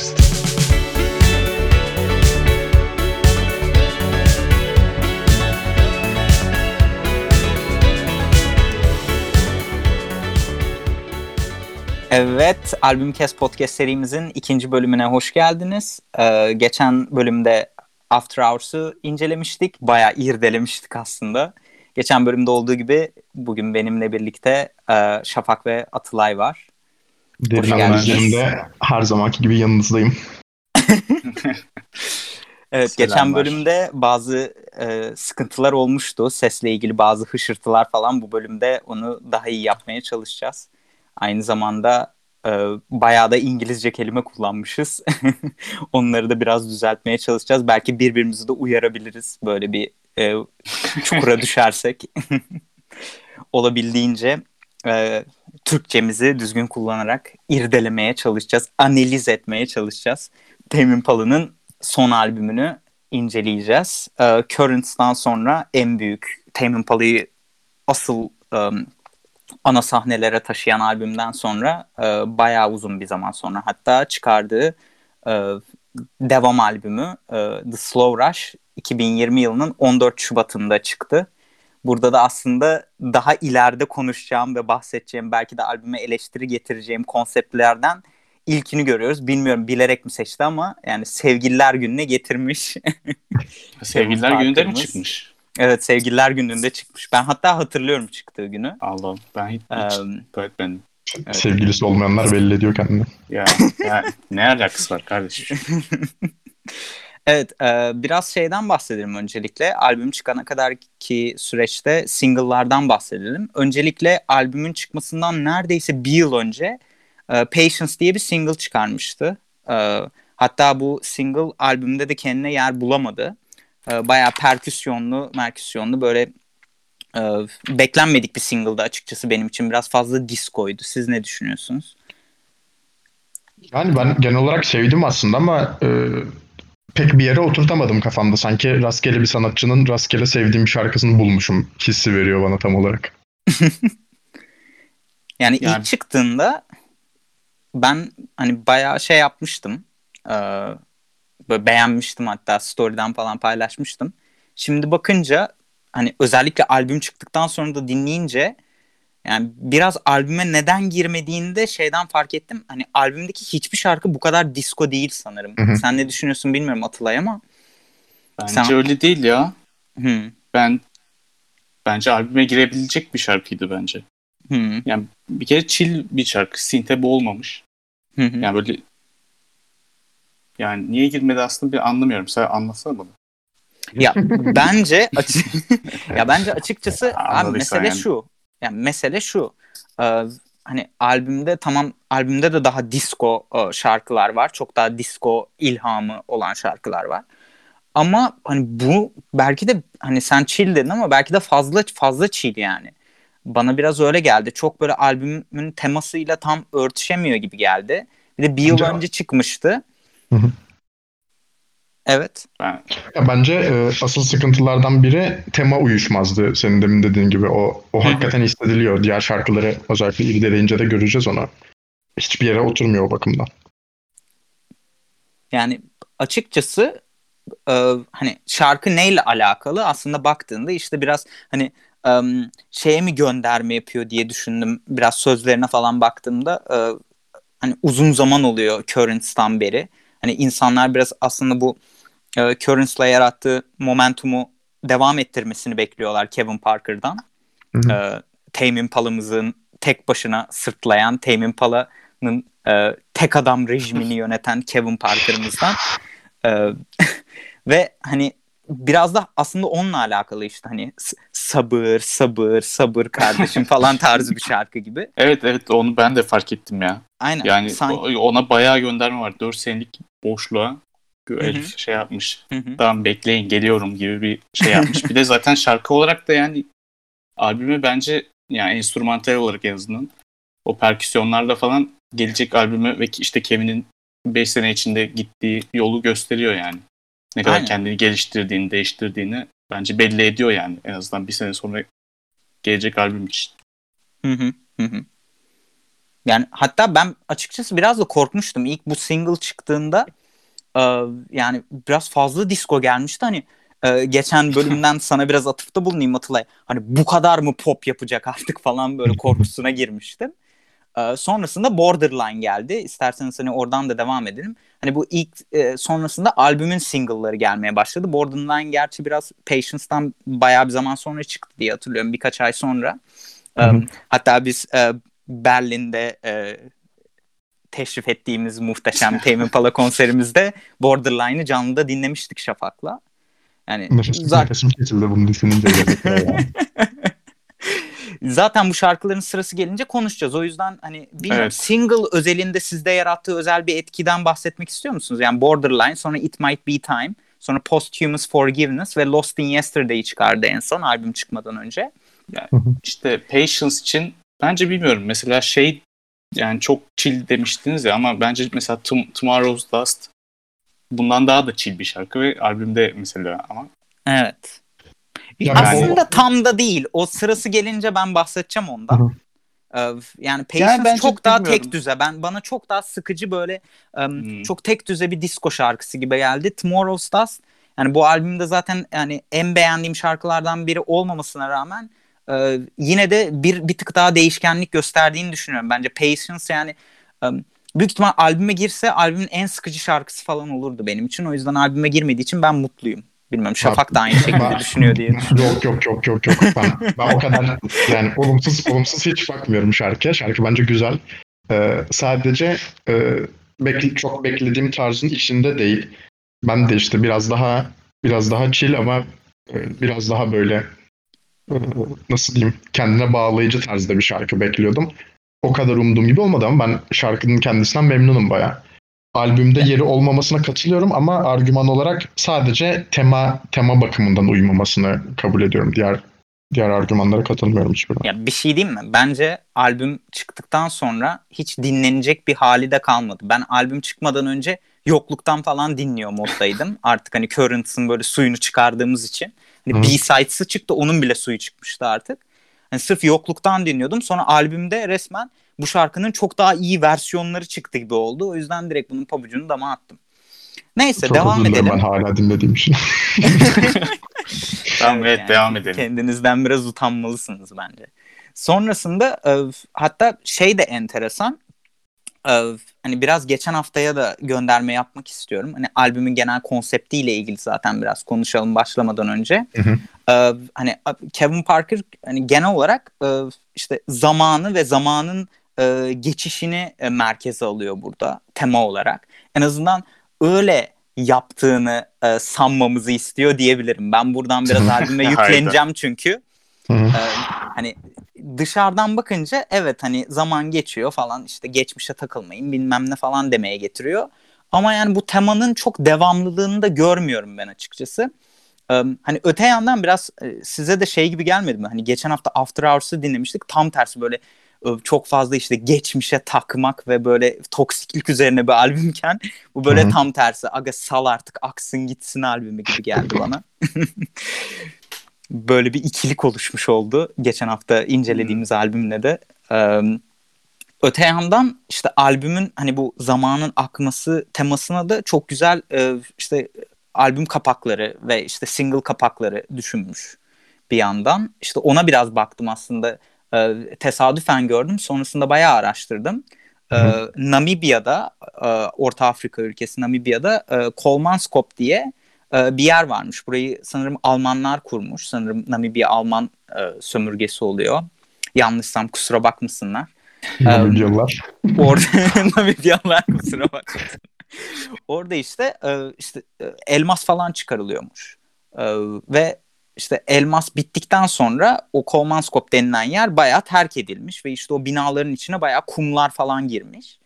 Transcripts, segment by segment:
Podcast. Evet, Albüm Kes Podcast serimizin ikinci bölümüne hoş geldiniz. Ee, geçen bölümde After Hours'u incelemiştik. Bayağı irdelemiştik aslında. Geçen bölümde olduğu gibi bugün benimle birlikte e, Şafak ve Atılay var. Derin geldiniz. her zamanki gibi yanınızdayım. Evet, Selamlar. geçen bölümde bazı e, sıkıntılar olmuştu. Sesle ilgili bazı hışırtılar falan. Bu bölümde onu daha iyi yapmaya çalışacağız. Aynı zamanda e, bayağı da İngilizce kelime kullanmışız. Onları da biraz düzeltmeye çalışacağız. Belki birbirimizi de uyarabiliriz böyle bir e, çukura düşersek. Olabildiğince e, Türkçemizi düzgün kullanarak irdelemeye çalışacağız. Analiz etmeye çalışacağız. Tame Impala'nın son albümünü inceleyeceğiz. E, Currents'tan sonra en büyük Tame Impala'yı asıl e, ana sahnelere taşıyan albümden sonra e, bayağı uzun bir zaman sonra hatta çıkardığı e, devam albümü e, The Slow Rush 2020 yılının 14 Şubat'ında çıktı. Burada da aslında daha ileride konuşacağım ve bahsedeceğim belki de albüme eleştiri getireceğim konseptlerden ilkini görüyoruz. Bilmiyorum bilerek mi seçti ama yani Sevgililer Günü'ne getirmiş. Sevgililer gününde mi çıkmış? evet Sevgililer Günü'nde çıkmış. Ben hatta hatırlıyorum çıktığı günü. Allah'ım ben hiç, hiç dikkat etmedim. Evet. Sevgilisi olmayanlar belli ediyor kendini. Ya, ya ne alakası var kardeşim? Evet, e, biraz şeyden bahsedelim öncelikle. Albüm çıkana kadar ki süreçte single'lardan bahsedelim. Öncelikle albümün çıkmasından neredeyse bir yıl önce e, Patience diye bir single çıkarmıştı. E, hatta bu single albümde de kendine yer bulamadı. E, bayağı perküsyonlu, merküsyonlu böyle e, beklenmedik bir single'dı açıkçası benim için. Biraz fazla diskoydu. Siz ne düşünüyorsunuz? Yani ben genel olarak sevdim aslında ama e, pek bir yere oturtamadım kafamda. Sanki rastgele bir sanatçının rastgele sevdiğim bir şarkısını bulmuşum hissi veriyor bana tam olarak. Yani, Yani- ilk çıktığında ben hani bayağı şey yapmıştım. Ee, böyle beğenmiştim hatta story'den falan paylaşmıştım. Şimdi bakınca hani özellikle albüm çıktıktan sonra da dinleyince yani biraz albüme neden girmediğinde şeyden fark ettim. Hani albümdeki hiçbir şarkı bu kadar disco değil sanırım. Hı hı. Sen ne düşünüyorsun bilmiyorum Atılay ama. Bence Sen- öyle değil ya. Hı, Ben bence albüme girebilecek bir şarkıydı bence. hı, Yani bir kere chill bir şarkı. Sinte olmamış. hı, hı. Yani böyle yani niye girmedi aslında bir anlamıyorum. Sen anlatsana bana. Ya bence açı- ya bence açıkçası abi mesele yani. şu. Yani mesele şu. Ee, hani albümde tamam albümde de daha disco e, şarkılar var. Çok daha disco ilhamı olan şarkılar var. Ama hani bu belki de hani sen chill dedin ama belki de fazla fazla chill yani. Bana biraz öyle geldi. Çok böyle albümün temasıyla tam örtüşemiyor gibi geldi. Bir de bir yıl Bence- önce çıkmıştı. Hı hı. Evet. Ben Ya bence e, asıl sıkıntılardan biri tema uyuşmazdı senin demin dediğin gibi. O, o Hı hı. hakikaten hissediliyor. Diğer şarkıları özellikle irdeleyince de göreceğiz onu. Hiçbir yere oturmuyor o bakımdan. Yani açıkçası e, hani şarkı neyle alakalı aslında baktığında işte biraz hani e, şeye mi gönderme yapıyor diye düşündüm. Biraz sözlerine falan baktığımda e, hani uzun zaman oluyor Currents'tan beri. Hani insanlar biraz aslında bu e, Currents'la yarattığı momentumu devam ettirmesini bekliyorlar Kevin Parker'dan. Hı hı. E, Tame Impala'mızın tek başına sırtlayan Tame Impala'nın e, tek adam rejimini yöneten Kevin Parker'ımızdan. E, ve hani biraz da aslında onunla alakalı işte hani sabır sabır sabır kardeşim falan tarzı bir şarkı gibi. evet evet onu ben de fark ettim ya. Aynen. Yani Sanki- ona bayağı gönderme var. 4 senelik boşluğa herif şey yapmış. Hı hı. Tamam bekleyin geliyorum gibi bir şey yapmış. bir de zaten şarkı olarak da yani albüme bence yani enstrümantal olarak en azından o perküsyonlarla falan gelecek albümü ve işte Kevin'in 5 sene içinde gittiği yolu gösteriyor yani. Ne kadar Aynen. kendini geliştirdiğini, değiştirdiğini bence belli ediyor yani en azından bir sene sonra gelecek albüm için. Hı. Hı hı. Yani hatta ben açıkçası biraz da korkmuştum. İlk bu single çıktığında e, yani biraz fazla disco gelmişti. Hani e, geçen bölümden sana biraz atıfta bulunayım Atılay. Hani bu kadar mı pop yapacak artık falan böyle korkusuna girmiştim. E, sonrasında Borderline geldi. İsterseniz hani oradan da devam edelim. Hani bu ilk e, sonrasında albümün single'ları gelmeye başladı. Borderline gerçi biraz Patience'dan bayağı bir zaman sonra çıktı diye hatırlıyorum. Birkaç ay sonra. Hatta biz e, Berlin'de e, teşrif ettiğimiz muhteşem Tame Impala konserimizde Borderline'ı canlıda dinlemiştik Şafak'la. Yani Nefesim, zaten... nefesim kesildi bunu düşününce. zaten bu şarkıların sırası gelince konuşacağız. O yüzden hani bilmiyorum evet. single özelinde sizde yarattığı özel bir etkiden bahsetmek istiyor musunuz? Yani Borderline, sonra It Might Be Time, sonra Posthumous Forgiveness ve Lost in Yesterday'i çıkardı en son albüm çıkmadan önce. Yani işte Patience için bence bilmiyorum. Mesela şey yani çok chill demiştiniz ya ama bence mesela Tomorrow's Dust bundan daha da chill bir şarkı ve albümde mesela ama. Evet. Ya Aslında o... tam da değil. O sırası gelince ben bahsedeceğim ondan. Hı-hı. Ee, yani Patience yani çok daha bilmiyorum. tek düze. Ben bana çok daha sıkıcı böyle um, hmm. çok tek düze bir disco şarkısı gibi geldi. Tomorrow's Dust yani bu albümde zaten yani en beğendiğim şarkılardan biri olmamasına rağmen e, yine de bir bir tık daha değişkenlik gösterdiğini düşünüyorum. Bence Patience yani um, büyük ihtimal albüme girse albümün en sıkıcı şarkısı falan olurdu benim için. O yüzden albüme girmediği için ben mutluyum. Bilmiyorum Şafak da aynı şekilde düşünüyor diye. Yok yok yok yok yok. Ben, ben o kadar yani olumsuz olumsuz hiç bakmıyorum şarkıya. Şarkı bence güzel. Ee, sadece e, bekli, çok beklediğim tarzın içinde değil. Ben de işte biraz daha biraz daha chill ama e, biraz daha böyle e, nasıl diyeyim kendine bağlayıcı tarzda bir şarkı bekliyordum. O kadar umduğum gibi olmadı ama ben şarkının kendisinden memnunum baya albümde yeri olmamasına katılıyorum ama argüman olarak sadece tema tema bakımından uymamasını kabul ediyorum. Diğer diğer argümanlara katılmıyorum hiçbirine. Ya bir şey diyeyim mi? Bence albüm çıktıktan sonra hiç dinlenecek bir hali de kalmadı. Ben albüm çıkmadan önce yokluktan falan dinliyor moddaydım. artık hani Currents'ın böyle suyunu çıkardığımız için. Hani B-sides'ı çıktı onun bile suyu çıkmıştı artık. Hani sırf yokluktan dinliyordum. Sonra albümde resmen bu şarkının çok daha iyi versiyonları çıktı gibi oldu. O yüzden direkt bunun pabucunu dama attım. Neyse çok devam edelim. Ben hala dinlediğim için. tamam evet yani devam edelim. Kendinizden biraz utanmalısınız bence. Sonrasında e, hatta şey de enteresan. E, hani biraz geçen haftaya da gönderme yapmak istiyorum. Hani albümün genel konseptiyle ilgili zaten biraz konuşalım başlamadan önce. Hı hı. E, hani Kevin Parker hani genel olarak işte zamanı ve zamanın e, geçişini e, merkeze alıyor burada tema olarak. En azından öyle yaptığını e, sanmamızı istiyor diyebilirim. Ben buradan biraz albüme yükleneceğim çünkü. e, hani dışarıdan bakınca evet hani zaman geçiyor falan işte geçmişe takılmayın bilmem ne falan demeye getiriyor. Ama yani bu temanın çok devamlılığını da görmüyorum ben açıkçası. Ee, hani öte yandan biraz e, size de şey gibi gelmedi mi? Hani geçen hafta After Hours'ı dinlemiştik. Tam tersi böyle çok fazla işte geçmişe takmak ve böyle toksiklik üzerine bir albümken bu böyle Hı-hı. tam tersi. Aga sal artık aksın gitsin albümü gibi geldi bana. böyle bir ikilik oluşmuş oldu. Geçen hafta incelediğimiz Hı-hı. albümle de. Ee, öte yandan işte albümün hani bu zamanın akması temasına da çok güzel e, işte albüm kapakları ve işte single kapakları düşünmüş bir yandan. İşte ona biraz baktım aslında e, tesadüfen gördüm. Sonrasında bayağı araştırdım. E, Namibya'da, e, Orta Afrika ülkesi Namibya'da e, Kolmanskop diye e, bir yer varmış. Burayı sanırım Almanlar kurmuş. Sanırım Namibya Alman e, sömürgesi oluyor. Yanlışsam kusura bakmasınlar. Namibyalılar. Orada Namibyalılar kusura bakmasın. Orada işte e, işte e, elmas falan çıkarılıyormuş. E, ve işte elmas bittikten sonra o Kolmanskop denilen yer bayağı terk edilmiş ve işte o binaların içine bayağı kumlar falan girmiş.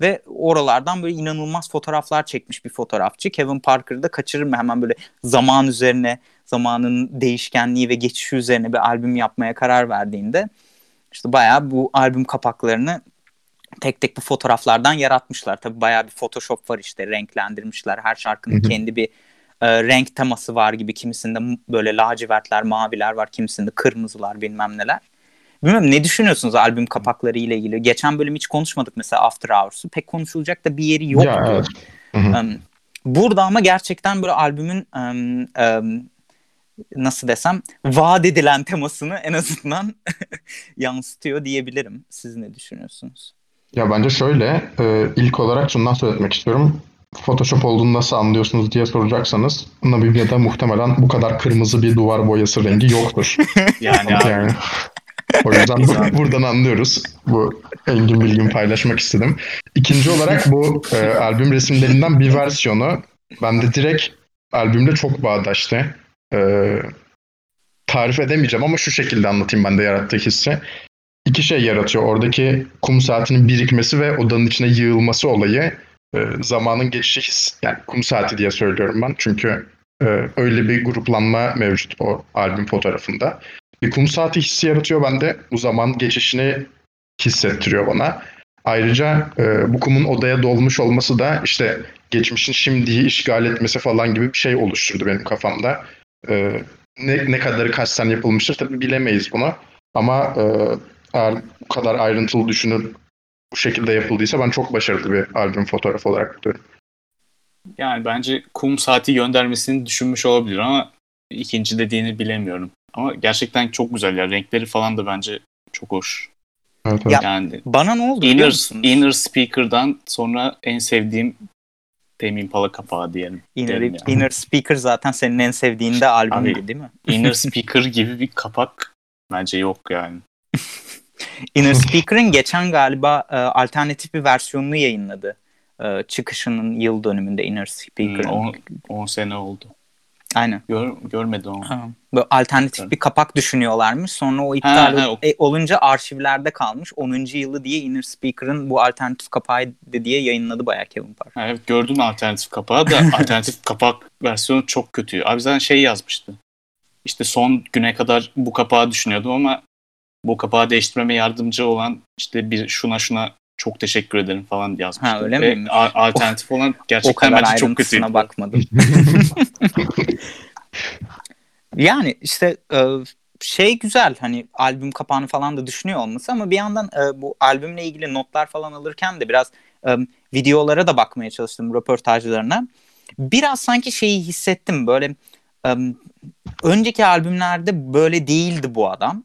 Ve oralardan böyle inanılmaz fotoğraflar çekmiş bir fotoğrafçı. Kevin Parker'ı da kaçırır mı hemen böyle zaman üzerine, zamanın değişkenliği ve geçişi üzerine bir albüm yapmaya karar verdiğinde işte bayağı bu albüm kapaklarını tek tek bu fotoğraflardan yaratmışlar. Tabii bayağı bir Photoshop var işte renklendirmişler. Her şarkının kendi bir e, renk teması var gibi kimisinde böyle lacivertler, maviler var, kimisinde kırmızılar bilmem neler. Bilmiyorum ne düşünüyorsunuz albüm kapakları ile ilgili? Geçen bölüm hiç konuşmadık mesela After Hours'u. Pek konuşulacak da bir yeri yok. Ya evet. Um, burada ama gerçekten böyle albümün um, um, nasıl desem vaat edilen temasını en azından yansıtıyor diyebilirim. Siz ne düşünüyorsunuz? Ya bence şöyle, e, ilk olarak şundan söylemek istiyorum. Photoshop olduğunu nasıl anlıyorsunuz diye soracaksanız Namibya'da muhtemelen bu kadar kırmızı bir duvar boyası rengi yoktur. Yani yani. O yüzden bu- buradan anlıyoruz. Bu engin bilgimi paylaşmak istedim. İkinci olarak bu e, albüm resimlerinden bir versiyonu bende direkt albümle çok bağdaştı. E, tarif edemeyeceğim ama şu şekilde anlatayım ben de yarattığı hissi. İki şey yaratıyor. Oradaki kum saatinin birikmesi ve odanın içine yığılması olayı e, zamanın geçişi his, yani kum saati diye söylüyorum ben. Çünkü e, öyle bir gruplanma mevcut o albüm fotoğrafında. Bir kum saati hissi yaratıyor bende. Bu zaman geçişini hissettiriyor bana. Ayrıca e, bu kumun odaya dolmuş olması da işte geçmişin şimdiyi işgal etmesi falan gibi bir şey oluşturdu benim kafamda. E, ne, ne kadarı kasten yapılmıştır tabii bilemeyiz bunu. Ama e, eğer bu kadar ayrıntılı düşünüp bu şekilde yapıldıysa ben çok başarılı bir albüm fotoğrafı olarak görüyorum. yani bence kum saati göndermesini düşünmüş olabilir ama ikinci dediğini bilemiyorum. Ama gerçekten çok güzel ya. Renkleri falan da bence çok hoş. Evet, evet. Ya, Yani Bana ne oldu biliyor Inner? Inner Speaker'dan sonra en sevdiğim Tame Impala kapağı diyelim. Inner, derim ya. Inner Speaker zaten senin en sevdiğin de albümüydü Abi- değil mi? Inner Speaker gibi bir kapak bence yok yani. Inner Speaker'ın geçen galiba e, alternatif bir versiyonunu yayınladı. E, çıkışının yıl dönümünde Inner Speaker'ın. 10 sene oldu. Aynen. Gör, görmedim onu. Ha, Böyle alternatif Evet. bir kapak düşünüyorlarmış. Sonra o iptal Ha, ha, o- e, olunca arşivlerde kalmış. 10. yılı diye Inner Speaker'ın bu alternatif kapağı diye yayınladı bayağı Kevin Parker. Ha, evet gördüm alternatif kapağı da alternatif kapak versiyonu çok kötü. Abi zaten şey yazmıştı. İşte son güne kadar bu kapağı düşünüyordum ama bu kapağı değiştirmeme yardımcı olan işte bir şuna şuna çok teşekkür ederim falan yazmıştı. Ha, öyle a- alternatif olan gerçekten bence çok kötüydü. bakmadım. Yani işte e, şey güzel hani albüm kapağını falan da düşünüyor olması ama bir yandan e, bu albümle ilgili notlar falan alırken de biraz e, videolara da bakmaya çalıştım röportajlarına. Biraz sanki şeyi hissettim böyle önceki albümlerde böyle değildi bu adam.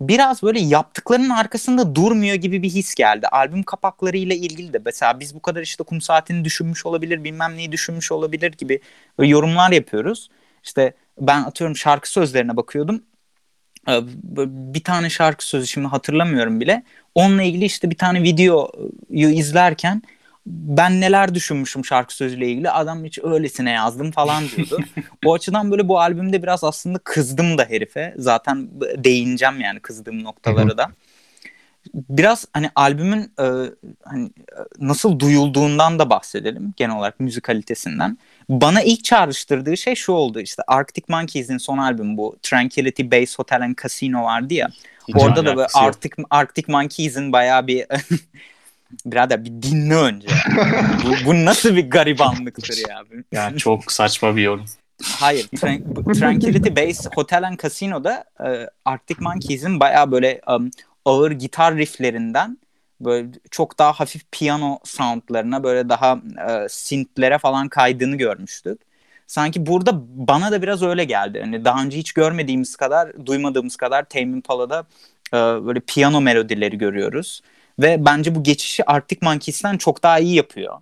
Biraz böyle yaptıklarının arkasında durmuyor gibi bir his geldi. Albüm kapaklarıyla ilgili de mesela biz bu kadar işte kum saatini düşünmüş olabilir bilmem neyi düşünmüş olabilir gibi yorumlar yapıyoruz. İşte ben atıyorum şarkı sözlerine bakıyordum. Ee, Bir tane şarkı sözü şimdi hatırlamıyorum bile. Onunla ilgili işte bir tane videoyu izlerken ben neler düşünmüşüm şarkı sözüyle ilgili adam hiç öylesine yazdım falan diyordu. o açıdan böyle bu albümde biraz aslında kızdım da herife. Zaten değineceğim yani kızdığım noktaları da. Biraz hani albümün e, hani e, nasıl duyulduğundan da bahsedelim genel olarak müzikalitesinden. Bana ilk çağrıştırdığı şey şu oldu işte Arctic Monkeys'in son albümü bu Tranquility Base Hotel and Casino vardı ya. Hiç Orada da böyle. Arctic, Arctic Monkeys'in bayağı bir birader bir dinle önce. bu, bu nasıl bir garibanlıktır ya. Yani çok saçma bir yorum. Hayır. Tran- Tranquility Base Hotel and Casino'da e, Arctic Monkeys'in bayağı böyle um, ağır gitar rifflerinden böyle çok daha hafif piyano soundlarına böyle daha e, synth'lere falan kaydığını görmüştük. Sanki burada bana da biraz öyle geldi. Hani daha önce hiç görmediğimiz kadar, duymadığımız kadar Tame Impala'da e, böyle piyano melodileri görüyoruz. Ve bence bu geçişi Arctic Monkeys'ten çok daha iyi yapıyor.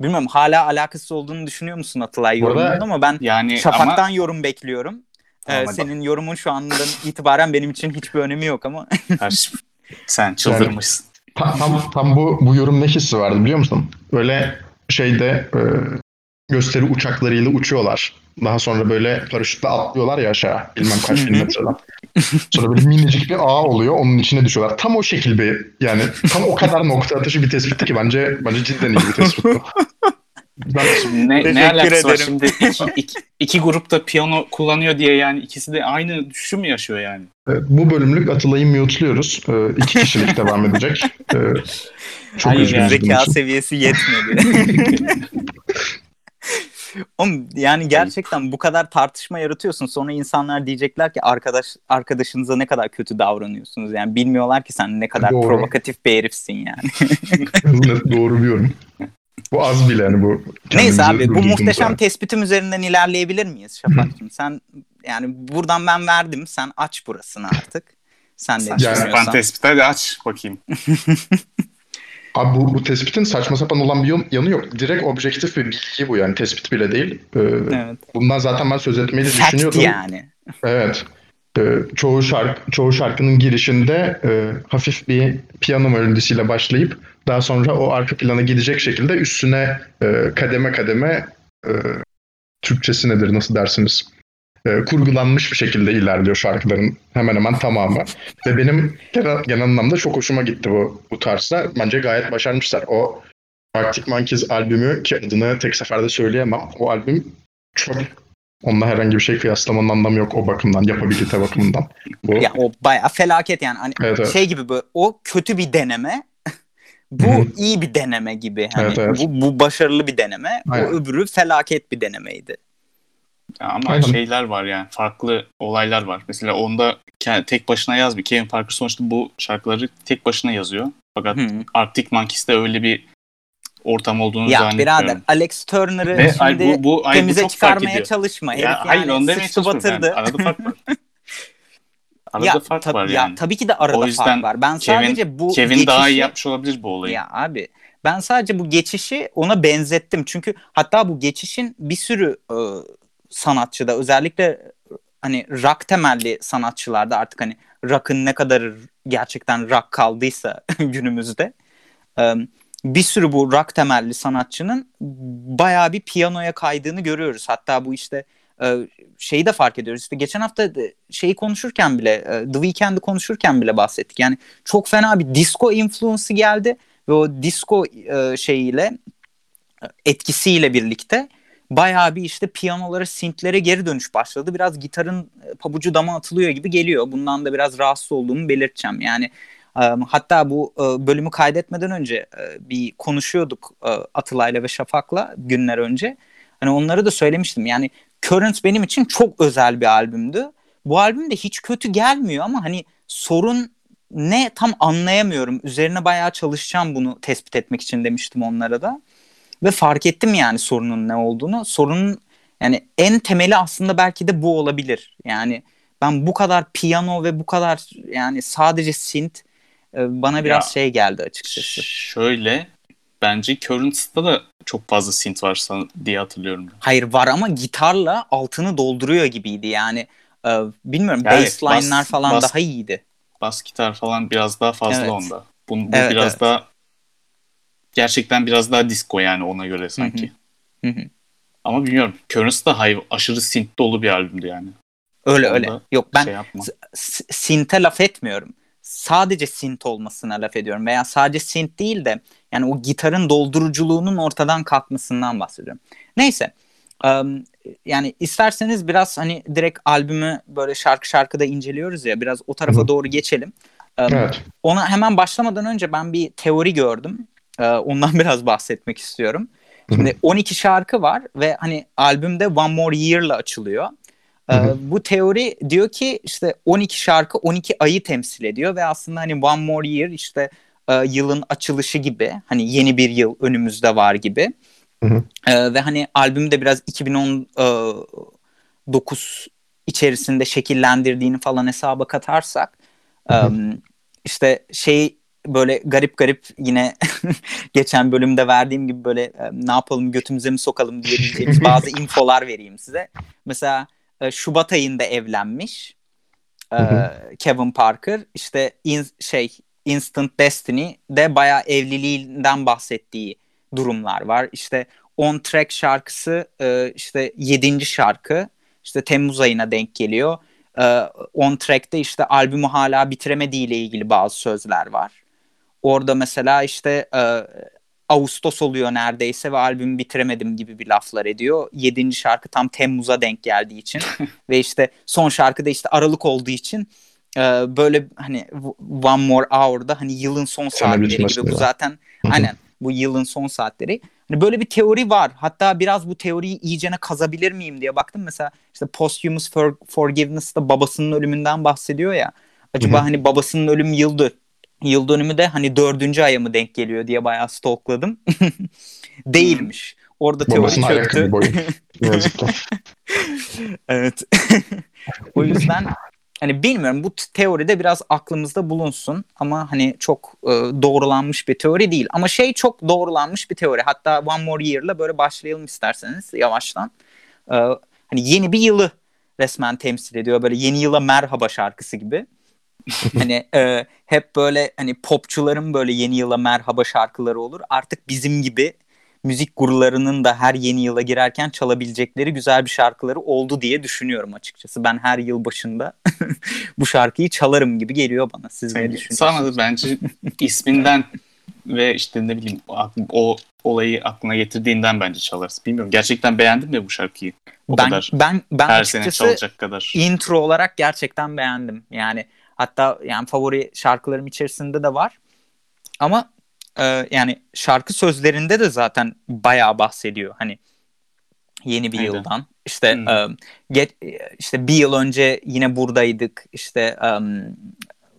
Bilmiyorum hala alakası olduğunu düşünüyor musun Atılay yorumunun ama ben Yani Şafak'tan ama yorum bekliyorum. Ee, senin yorumun şu andan itibaren benim için hiçbir önemi yok ama. Her- sen çıldırmışsın. Ta- tam, tam bu, bu yorum ne hissi vardı biliyor musun? Böyle şeyde e, gösteri uçaklarıyla uçuyorlar. Daha sonra böyle paraşütle atlıyorlar ya aşağı. Bilmem kaç bin metreden. Sonra böyle minicik bir ağ oluyor. Onun içine düşüyorlar. Tam o şekil bir yani tam o kadar nokta atışı bir tespitti ki bence bence cidden iyi bir tespit bu. Ben, Ne, ne alakası var ederim. şimdi? İki, iki, iki grupta piyano kullanıyor diye yani ikisi de aynı düşüşü mü yaşıyor yani? e, bu bölümlük Atılay'ı mute'luyoruz. E, iki kişilik devam edecek. E, çok Hayır yani. Zeka seviyesi yetmedi. Oğlum yani gerçekten bu kadar tartışma yaratıyorsun. Sonra insanlar diyecekler ki arkadaş arkadaşınıza ne kadar kötü davranıyorsunuz. Yani bilmiyorlar ki sen ne kadar Doğru. provokatif bir herifsin yani. Doğru bir yorum. Bu az bile yani bu. Neyse abi bu muhteşem yani. tespitim üzerinden ilerleyebilir miyiz Şafak'cığım? sen yani buradan ben verdim. Sen aç burasını artık. Sen ne Saçma Yani- düşünüyorsan. sapan tespit hadi aç bakayım. Abi bu, bu tespitin saçma sapan olan bir yan- yanı yok. Direkt objektif bir bilgi bu yani tespit bile değil. Ee, Evet. Bundan zaten ben söz etmeyi de Fact düşünüyordum. yani. Evet. Ee, çoğu şarkı çoğu şarkının girişinde e, hafif bir piyano melodisiyle başlayıp daha sonra o arka plana gidecek şekilde üstüne e, kademe kademe e, Türkçesi nedir nasıl dersiniz? E, kurgulanmış bir şekilde ilerliyor şarkıların hemen hemen tamamı. Ve benim genel, genel anlamda çok hoşuma gitti bu, bu tarzda. Bence gayet başarmışlar. O Arctic Monkeys albümü ki adını tek seferde söyleyemem. O albüm çok Onunla herhangi bir şey kıyaslamanın anlamı yok o bakımdan, yapabilite bakımından. Bu, Ya o baya felaket yani. Hani Evet, evet. şey gibi bu o kötü bir deneme. bu iyi bir deneme gibi. Hani Evet, evet. Bu, bu başarılı bir deneme. Aynen. O öbürü felaket bir denemeydi. Ya ama Aynen. şeyler var yani farklı olaylar var. Mesela onda tek başına yazmıyor. Kevin Parker sonuçta bu şarkıları tek başına yazıyor. Fakat Hı. Arctic Monkeys'te öyle bir ortam olduğunu Ya zannetmiyorum. birader Alex Turner'ı Ve ay, şimdi bu, bu, ay, bu temize çok fark çıkarmaya çalışma. Ya, hayır yani onu demeye batırdı. Yani, arada fark var. Arada ya, fark tab- var ya yani. tabii ki de arada O yüzden fark var. Ben Kevin- sadece bu Kevin geçişi... daha iyi yapmış olabilir bu olayı. Ya abi ben sadece bu geçişi ona benzettim. Çünkü hatta bu geçişin bir sürü e, sanatçıda özellikle hani rock temelli sanatçılarda artık hani rock'ın ne kadar gerçekten rock kaldıysa günümüzde bir sürü bu rock temelli sanatçının bayağı bir piyanoya kaydığını görüyoruz. Hatta bu işte şeyi de fark ediyoruz. İşte geçen hafta şeyi konuşurken bile The Weeknd'i konuşurken bile bahsettik. Yani çok fena bir disco influence'ı geldi ve o disco şeyiyle etkisiyle birlikte bayağı bir işte piyanolara, synth'lere geri dönüş başladı. Biraz gitarın e, pabucu dama atılıyor gibi geliyor. Bundan da biraz rahatsız olduğumu belirteceğim. Yani hatta bu e, bölümü kaydetmeden önce e, bir konuşuyorduk Atılay'la ve Şafak'la günler önce. Hani onları da söylemiştim. Yani Current benim için çok özel bir albümdü. Bu albüm de hiç kötü gelmiyor ama hani sorun ne tam anlayamıyorum. Üzerine bayağı çalışacağım bunu tespit etmek için demiştim onlara da. Ve fark ettim yani sorunun ne olduğunu. Sorunun yani en temeli aslında belki de bu olabilir. Yani ben bu kadar piyano ve bu kadar yani sadece synth e, bana biraz Ya, şey geldi açıkçası. Şöyle bence Currents'ta da çok fazla synth var diye hatırlıyorum. Hayır var ama gitarla altını dolduruyor gibiydi yani. e, bilmiyorum Yani bassline'lar bas- falan bas- daha iyiydi. Bas gitar falan biraz daha fazla Evet. onda. Bu, bu Evet, biraz evet. daha gerçekten biraz daha disco yani ona göre sanki. Hı hı. Ama bilmiyorum. Currents da hay- aşırı synth dolu bir albümdü yani. Öyle Onda öyle. Yok ben şey synth'e laf etmiyorum. Sadece synth olmasına laf ediyorum. Veya sadece synth değil de yani o gitarın dolduruculuğunun ortadan kalkmasından bahsediyorum. Neyse. Em, yani isterseniz biraz hani direkt albümü böyle şarkı şarkıda inceliyoruz ya biraz o tarafa Hı doğru geçelim. Em, evet. Ona hemen başlamadan önce ben bir teori gördüm. Ee, ondan biraz bahsetmek istiyorum. Şimdi 12 şarkı var ve hani albümde One More Year'la açılıyor. Ee, bu teori diyor ki işte 12 şarkı 12 ayı temsil ediyor ve aslında hani One More Year işte e, yılın açılışı gibi hani yeni bir yıl önümüzde var gibi. Ee, ve hani albümde biraz 2019 içerisinde şekillendirdiğini falan hesaba katarsak işte şey böyle garip garip yine geçen bölümde verdiğim gibi böyle e, ne yapalım götümüze mi sokalım diyebileceğimiz bazı infolar vereyim size. Mesela e, Şubat ayında evlenmiş e. Kevin Parker işte in- şey Instant Destiny de bayağı evliliğinden bahsettiği durumlar var. İşte On Track şarkısı e, işte 7. şarkı işte Temmuz ayına denk geliyor. E, On Track'te işte albümü hala bitiremediği ile ilgili bazı sözler var. Orada mesela işte e, Ağustos oluyor neredeyse ve albümü bitiremedim gibi bir laflar ediyor. Yedinci şarkı tam Temmuz'a denk geldiği için ve işte son şarkı da işte Aralık olduğu için e, böyle hani One More Hour'da hani yılın son saatleri gibi bu zaten aynen bu yılın son saatleri. Hani böyle bir teori var. Hatta biraz bu teoriyi iyicene kazabilir miyim diye baktım. Mesela işte Posthumous For Forgiveness'ta babasının ölümünden bahsediyor ya. Acaba hani babasının ölüm yıldı. Yıl dönümü de hani dördüncü aya mı denk geliyor diye bayağı stalkladım. Değilmiş. Orada teori çöktü. evet. o yüzden hani bilmiyorum bu teoride biraz aklımızda bulunsun ama hani çok e, doğrulanmış bir teori değil. Ama şey çok doğrulanmış bir teori. Hatta One More Year'la böyle başlayalım isterseniz yavaştan. E, hani yeni bir yılı resmen temsil ediyor. Böyle yeni yıla merhaba şarkısı gibi. hani e, hep böyle hani popçuların böyle yeni yıla merhaba şarkıları olur. Artık bizim gibi müzik gurularının da her yeni yıla girerken çalabilecekleri güzel bir şarkıları oldu diye düşünüyorum açıkçası. Ben her yıl başında bu şarkıyı çalarım gibi geliyor bana. Siz ne düşünüyorsunuz? Sana da bence isminden ve işte ne bileyim o- olayı aklına getirdiğinden bence çalarsın. Bilmiyorum. Gerçekten beğendin mi bu şarkıyı? O ben kadar ben ben her sene çalacak kadar. intro olarak gerçekten beğendim. Yani hatta yani favori şarkılarım içerisinde de var. Ama e, yani şarkı sözlerinde de zaten bayağı bahsediyor. Hani yeni bir Aynen. yıldan. İşte Hmm. e, get, işte bir yıl önce yine buradaydık. İşte um,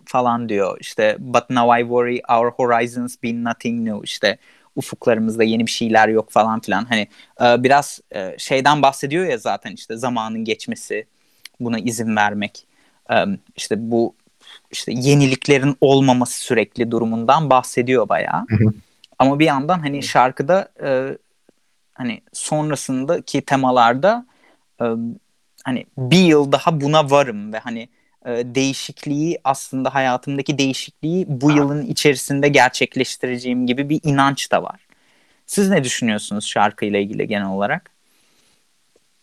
falan diyor. İşte but now I worry our horizons been nothing new. İşte ufuklarımızda yeni bir şeyler yok falan filan. Hani e, biraz e, şeyden bahsediyor ya zaten işte zamanın geçmesi, buna izin vermek. E, işte bu işte yeniliklerin olmaması sürekli durumundan bahsediyor bayağı. Hı hı. Ama bir yandan hani şarkıda e, hani sonrasındaki temalarda e, hani bir yıl daha buna varım ve hani e, değişikliği aslında hayatımdaki değişikliği bu yılın içerisinde gerçekleştireceğim gibi bir inanç da var. Siz ne düşünüyorsunuz şarkıyla ilgili genel olarak?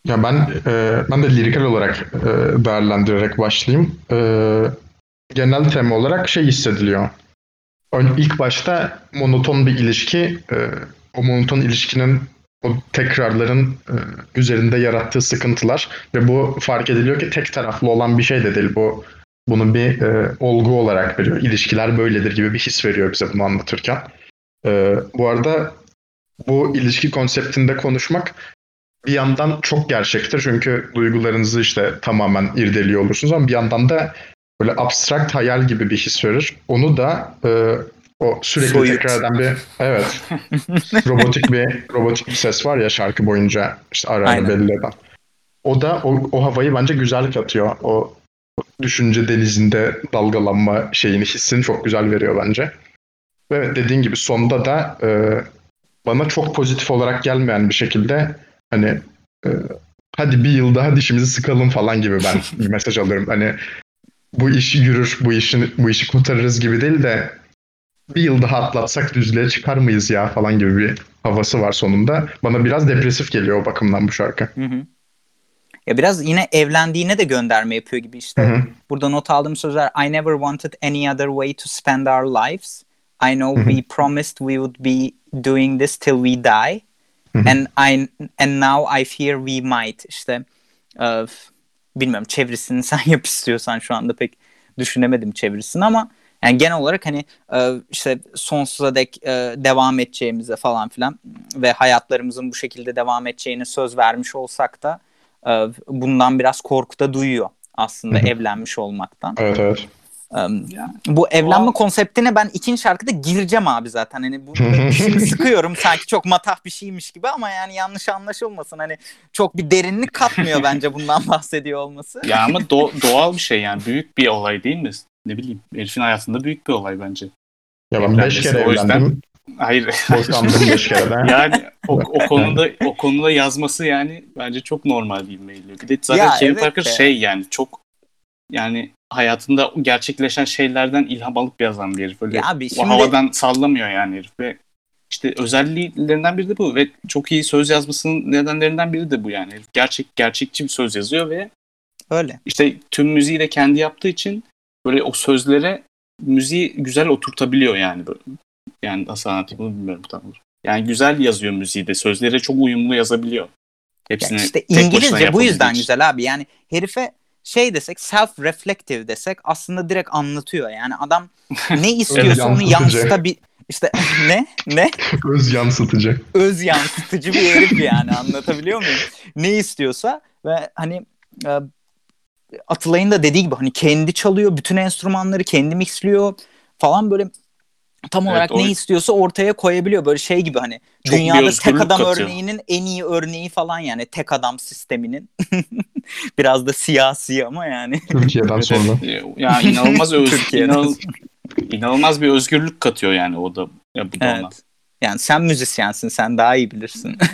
Ya ben e, ben de lirikal olarak e, değerlendirerek başlayayım. E, genel tema olarak şey hissediliyor. İlk başta monoton bir ilişki, e, o monoton ilişkinin o tekrarların e, üzerinde yarattığı sıkıntılar ve bu fark ediliyor ki tek taraflı olan bir şey de değil. Bu bunu bir e, olgu olarak veriyor. İlişkiler böyledir gibi bir his veriyor bize bunu anlatırken. E, bu arada bu ilişki konseptinde konuşmak bir yandan çok gerçektir çünkü duygularınızı işte tamamen irdeliyor olursunuz ama bir yandan da böyle abstrakt hayal gibi bir his verir. Onu da e, o sürekli Soyut. tekrar eden bir evet robotik bir robotik bir ses var ya şarkı boyunca işte ara belli eden. O da o, o havayı bence güzel katıyor. O düşünce denizinde dalgalanma şeyini hissini çok güzel veriyor bence. Ve evet dediğin gibi sonda da e, bana çok pozitif olarak gelmeyen bir şekilde hani e, hadi bir yıl daha dişimizi sıkalım falan gibi ben bir mesaj alıyorum. Hani bu iş yürür, bu işin bu işi kurtarırız gibi değil de bir yıl daha atlatsak düzlüğe çıkar mıyız ya falan gibi bir havası var sonunda. Bana biraz depresif geliyor o bakımdan bu şarkı. Hı hı. Ya biraz yine evlendiğine de gönderme yapıyor gibi işte. Hı hı. Burada not aldığım sözler I never wanted any other way to spend our lives. I know Hı hı. we promised we would be doing this till we die. Hı hı. And I and now I fear we might. İşte e, bilmiyorum çevresini sen yap istiyorsan şu anda pek düşünemedim çevirisini ama yani genel olarak hani e, işte sonsuza dek e, devam edeceğimize falan filan ve hayatlarımızın bu şekilde devam edeceğine söz vermiş olsak da e, bundan biraz korku da duyuyor aslında evlenmiş olmaktan. Evet evet. Um, bu evlenme O- konseptine ben ikinci şarkıda gireceğim abi zaten. Hani bu sıkıyorum sanki çok matah bir şeymiş gibi ama yani yanlış anlaşılmasın. Hani çok bir derinlik katmıyor bence bundan bahsediyor olması. Ya ama do- doğal bir şey yani. Büyük bir olay değil mi? Ne bileyim. Herifin hayatında büyük bir olay bence. Ya ben 5 Evlenmesi, kere o yüzden- evlendim. Hayır. Boşandım 5 kere de. yani o, o konuda o konuda yazması yani bence çok normal değil geliyor. Bir de zaten Ya Kevin evet Parker de. şey yani çok yani hayatında gerçekleşen şeylerden ilham alıp yazan bir herif. Öyle Ya abi şimdi havadan sallamıyor yani herif ve işte özelliklerinden biri de bu ve çok iyi söz yazmasının nedenlerinden biri de bu yani. Herif gerçek gerçekçi bir söz yazıyor ve öyle. işte tüm müziği de kendi yaptığı için böyle o sözlere müziği güzel oturtabiliyor yani. Böyle. Yani nasıl anlatayım bunu bilmiyorum tam olarak. Yani güzel yazıyor müziği de. Sözlere çok uyumlu yazabiliyor. Ya Hepsini işte tek başına İngilizce bu yüzden için. güzel abi. Yani herife şey desek self-reflective desek aslında direkt anlatıyor. Yani adam ne istiyorsa onu yansıtıcı. yansıtabil işte ne? Ne? Öz yansıtıcı. Öz yansıtıcı bir herif yani anlatabiliyor muyum? Ne istiyorsa ve hani e, Atılay'ın da dediği gibi hani kendi çalıyor, bütün enstrümanları kendi mixliyor falan böyle tam olarak Evet, o- ne istiyorsa ortaya koyabiliyor. Böyle şey gibi hani Çok dünyada tek adam katıyor. örneğinin en iyi örneği falan yani tek adam sisteminin. Biraz da siyasi ama yani. Türkiye'den sonra. Ya inanılmaz öz, inanıl- inanılmaz bir özgürlük katıyor yani o da. Ya bu da ona. Evet. Yani sen müzisyensin, sen daha iyi bilirsin.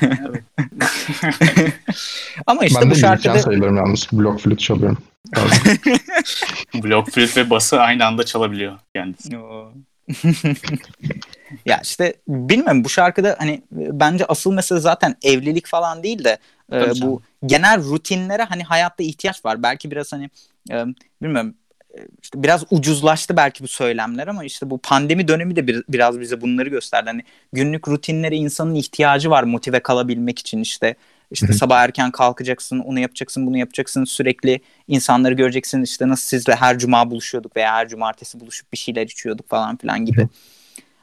Ama işte ben de bu müzisyen şarkıda sayılırım yalnız. Blok flüt çalıyorum. Blok flüt ve bası aynı anda çalabiliyor kendisi. Oo. ya işte bilmem bu şarkıda hani bence asıl mesele zaten evlilik falan değil de e, bu genel rutinlere hani hayatta ihtiyaç var. Belki biraz hani e, bilmiyorum e, işte biraz ucuzlaştı belki bu söylemler ama işte bu pandemi dönemi de bir- biraz bize bunları gösterdi. Hani günlük rutinlere insanın ihtiyacı var motive kalabilmek için işte işte sabah erken kalkacaksın, onu yapacaksın, bunu yapacaksın, sürekli insanları göreceksin. işte nasıl sizle her cuma buluşuyorduk veya her cumartesi buluşup bir şeyler içiyorduk falan filan gibi.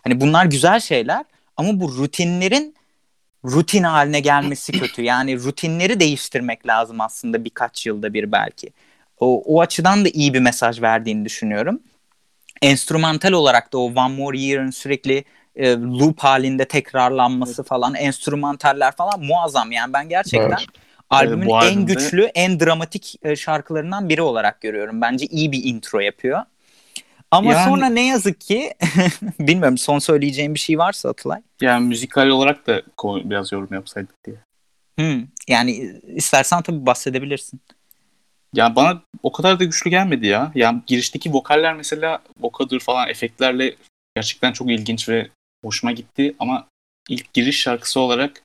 Hani bunlar güzel şeyler ama bu rutinlerin rutin haline gelmesi kötü. Yani rutinleri değiştirmek lazım aslında birkaç yılda bir belki. O, o açıdan da iyi bir mesaj verdiğini düşünüyorum. Enstrümantal olarak da o One More Year'ın sürekli e, loop halinde tekrarlanması falan, enstrümantaller falan muazzam. Yani ben gerçekten Evet. albümün en albümde- güçlü, en dramatik e, şarkılarından biri olarak görüyorum. Bence iyi bir intro yapıyor. Ama Yani- sonra ne yazık ki bilmiyorum son söyleyeceğim bir şey varsa Atılay. Yani müzikal olarak da biraz yorum yapsaydık diye. Hmm, yani istersen tabii bahsedebilirsin. Ya bana o kadar da güçlü gelmedi ya. Yani girişteki vokaller mesela vokadır falan efektlerle gerçekten çok ilginç ve hoşuma gitti ama ilk giriş şarkısı olarak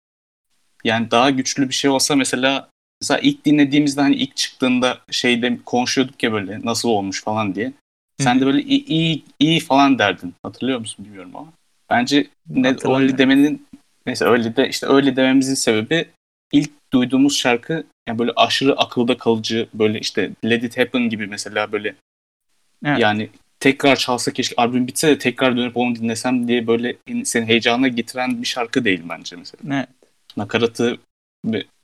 yani daha güçlü bir şey olsa mesela mesela ilk dinlediğimizde hani ilk çıktığında şeyde konuşuyorduk ya böyle nasıl olmuş falan diye. Sen de böyle iyi, iyi, iyi falan derdin. Hatırlıyor musun bilmiyorum ama. Bence ne, öyle demenin neyse öyle de işte öyle dememizin sebebi ilk duyduğumuz şarkı yani böyle aşırı akılda kalıcı böyle işte Let It Happen gibi mesela böyle Evet. yani tekrar çalsa keşke albüm bitse de tekrar dönüp onu dinlesem diye böyle seni heyecana getiren bir şarkı değil bence mesela. Evet. Nakaratı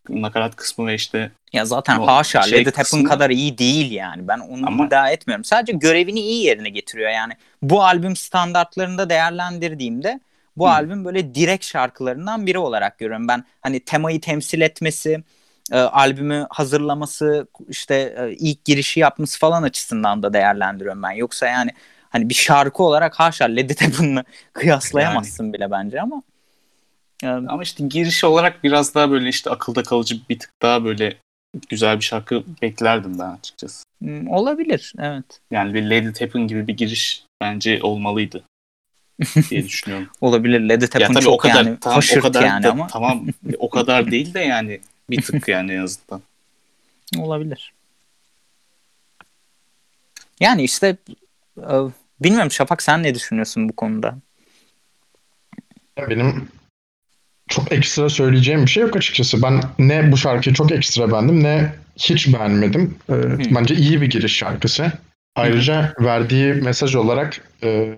nakarat kısmı ve işte Ya zaten O haşa şey Happen kısmı- kadar iyi değil yani. Ben onu Ama- iddia etmiyorum. Sadece görevini iyi yerine getiriyor yani. Bu albüm standartlarında değerlendirdiğimde bu Hı. albüm böyle direkt şarkılarından biri olarak görüyorum. Ben hani temayı temsil etmesi, e, albümü hazırlaması, işte e, ilk girişi yapması falan açısından da değerlendiriyorum ben. Yoksa yani hani bir şarkı olarak haşa It Happen'la kıyaslayamazsın bile bence ama e, ama işte giriş olarak biraz daha böyle işte akılda kalıcı bir tık daha böyle güzel bir şarkı beklerdim ben açıkçası. olabilir evet. Yani bir It Happen gibi bir giriş bence olmalıydı diye düşünüyorum. Olabilir. Led ya Zeppelin çok o kadar yani tamam, o kadar yani da- ama tamam o kadar değil de yani bir tık yani en azından. olabilir. Yani işte e, bilmiyorum Şafak sen ne düşünüyorsun bu konuda? Benim çok ekstra söyleyeceğim bir şey yok açıkçası. Ben ne bu şarkıyı çok ekstra beğendim ne hiç beğenmedim. Ee, Bence iyi bir giriş şarkısı. Ayrıca verdiği mesaj olarak e,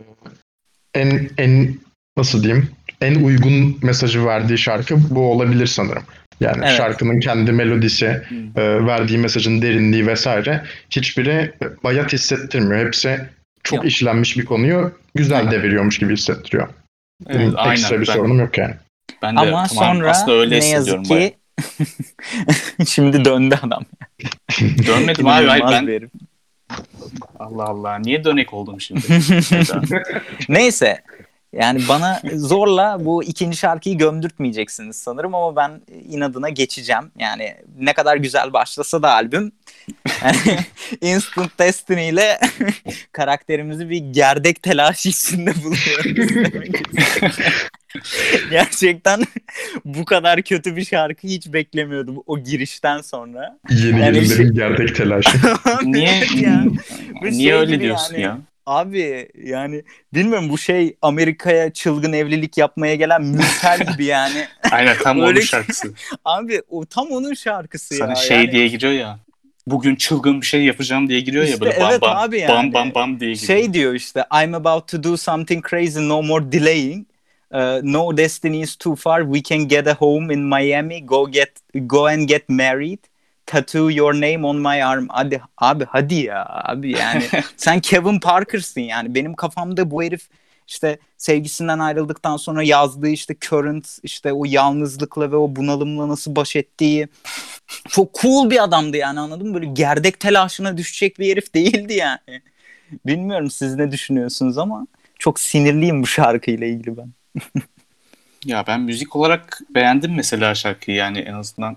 en en nasıl diyeyim en uygun mesajı verdiği şarkı bu olabilir sanırım. Yani Evet. şarkının kendi melodisi, Hmm. e, verdiği mesajın derinliği vesaire hiçbiri bayat hissettirmiyor. Hepsi çok Yok. işlenmiş bir konuyu güzel deviriyormuş gibi hissettiriyor. Evet, Benim aynen. ekstra bir Ben- sorunum yok yani. Ben de Ama tamam, sonra aslında öyle ne yazık ki şimdi döndü adam. Dönmedim abi hayır ben herif. Allah Allah niye dönek oldum şimdi? Neyse yani bana zorla bu ikinci şarkıyı gömdürtmeyeceksiniz sanırım ama ben inadına geçeceğim. Yani ne kadar güzel başlasa da albüm yani Instant Destiny ile karakterimizi bir gerdek telaşı içinde buluyoruz. Gerçekten bu kadar kötü bir şarkı hiç beklemiyordum o girişten sonra. Yeni Yani gelinlerin gerdek telaşı. niye ya. Niye şey öyle diyorsun yani. ya? Abi yani bilmiyorum bu şey Amerika'ya çılgın evlilik yapmaya gelen Mürsel gibi yani. Aynen tam Öyle onun ki- şarkısı. Abi o tam onun şarkısı Sana ya. şey yani, diye giriyor ya. bugün çılgın bir şey yapacağım diye giriyor ya İşte böyle bam evet bam abi bam yani. bam bam diye giriyor. Şey diyor işte I'm about to do something crazy no more delaying. Uh, no destiny is too far. We can get a home in Miami. Go get go and get married. Tattoo your name on my arm. Hadi abi hadi ya abi yani sen Kevin Parker'sın yani. Benim kafamda bu herif işte sevgisinden ayrıldıktan sonra yazdığı işte Current işte o yalnızlıkla ve o bunalımla nasıl baş ettiği çok cool bir adamdı yani anladın mı? Böyle gerdek telaşına düşecek bir herif değildi yani. Bilmiyorum siz ne düşünüyorsunuz ama çok sinirliyim bu şarkıyla ilgili ben. Ya ben müzik olarak beğendim mesela şarkıyı yani en azından.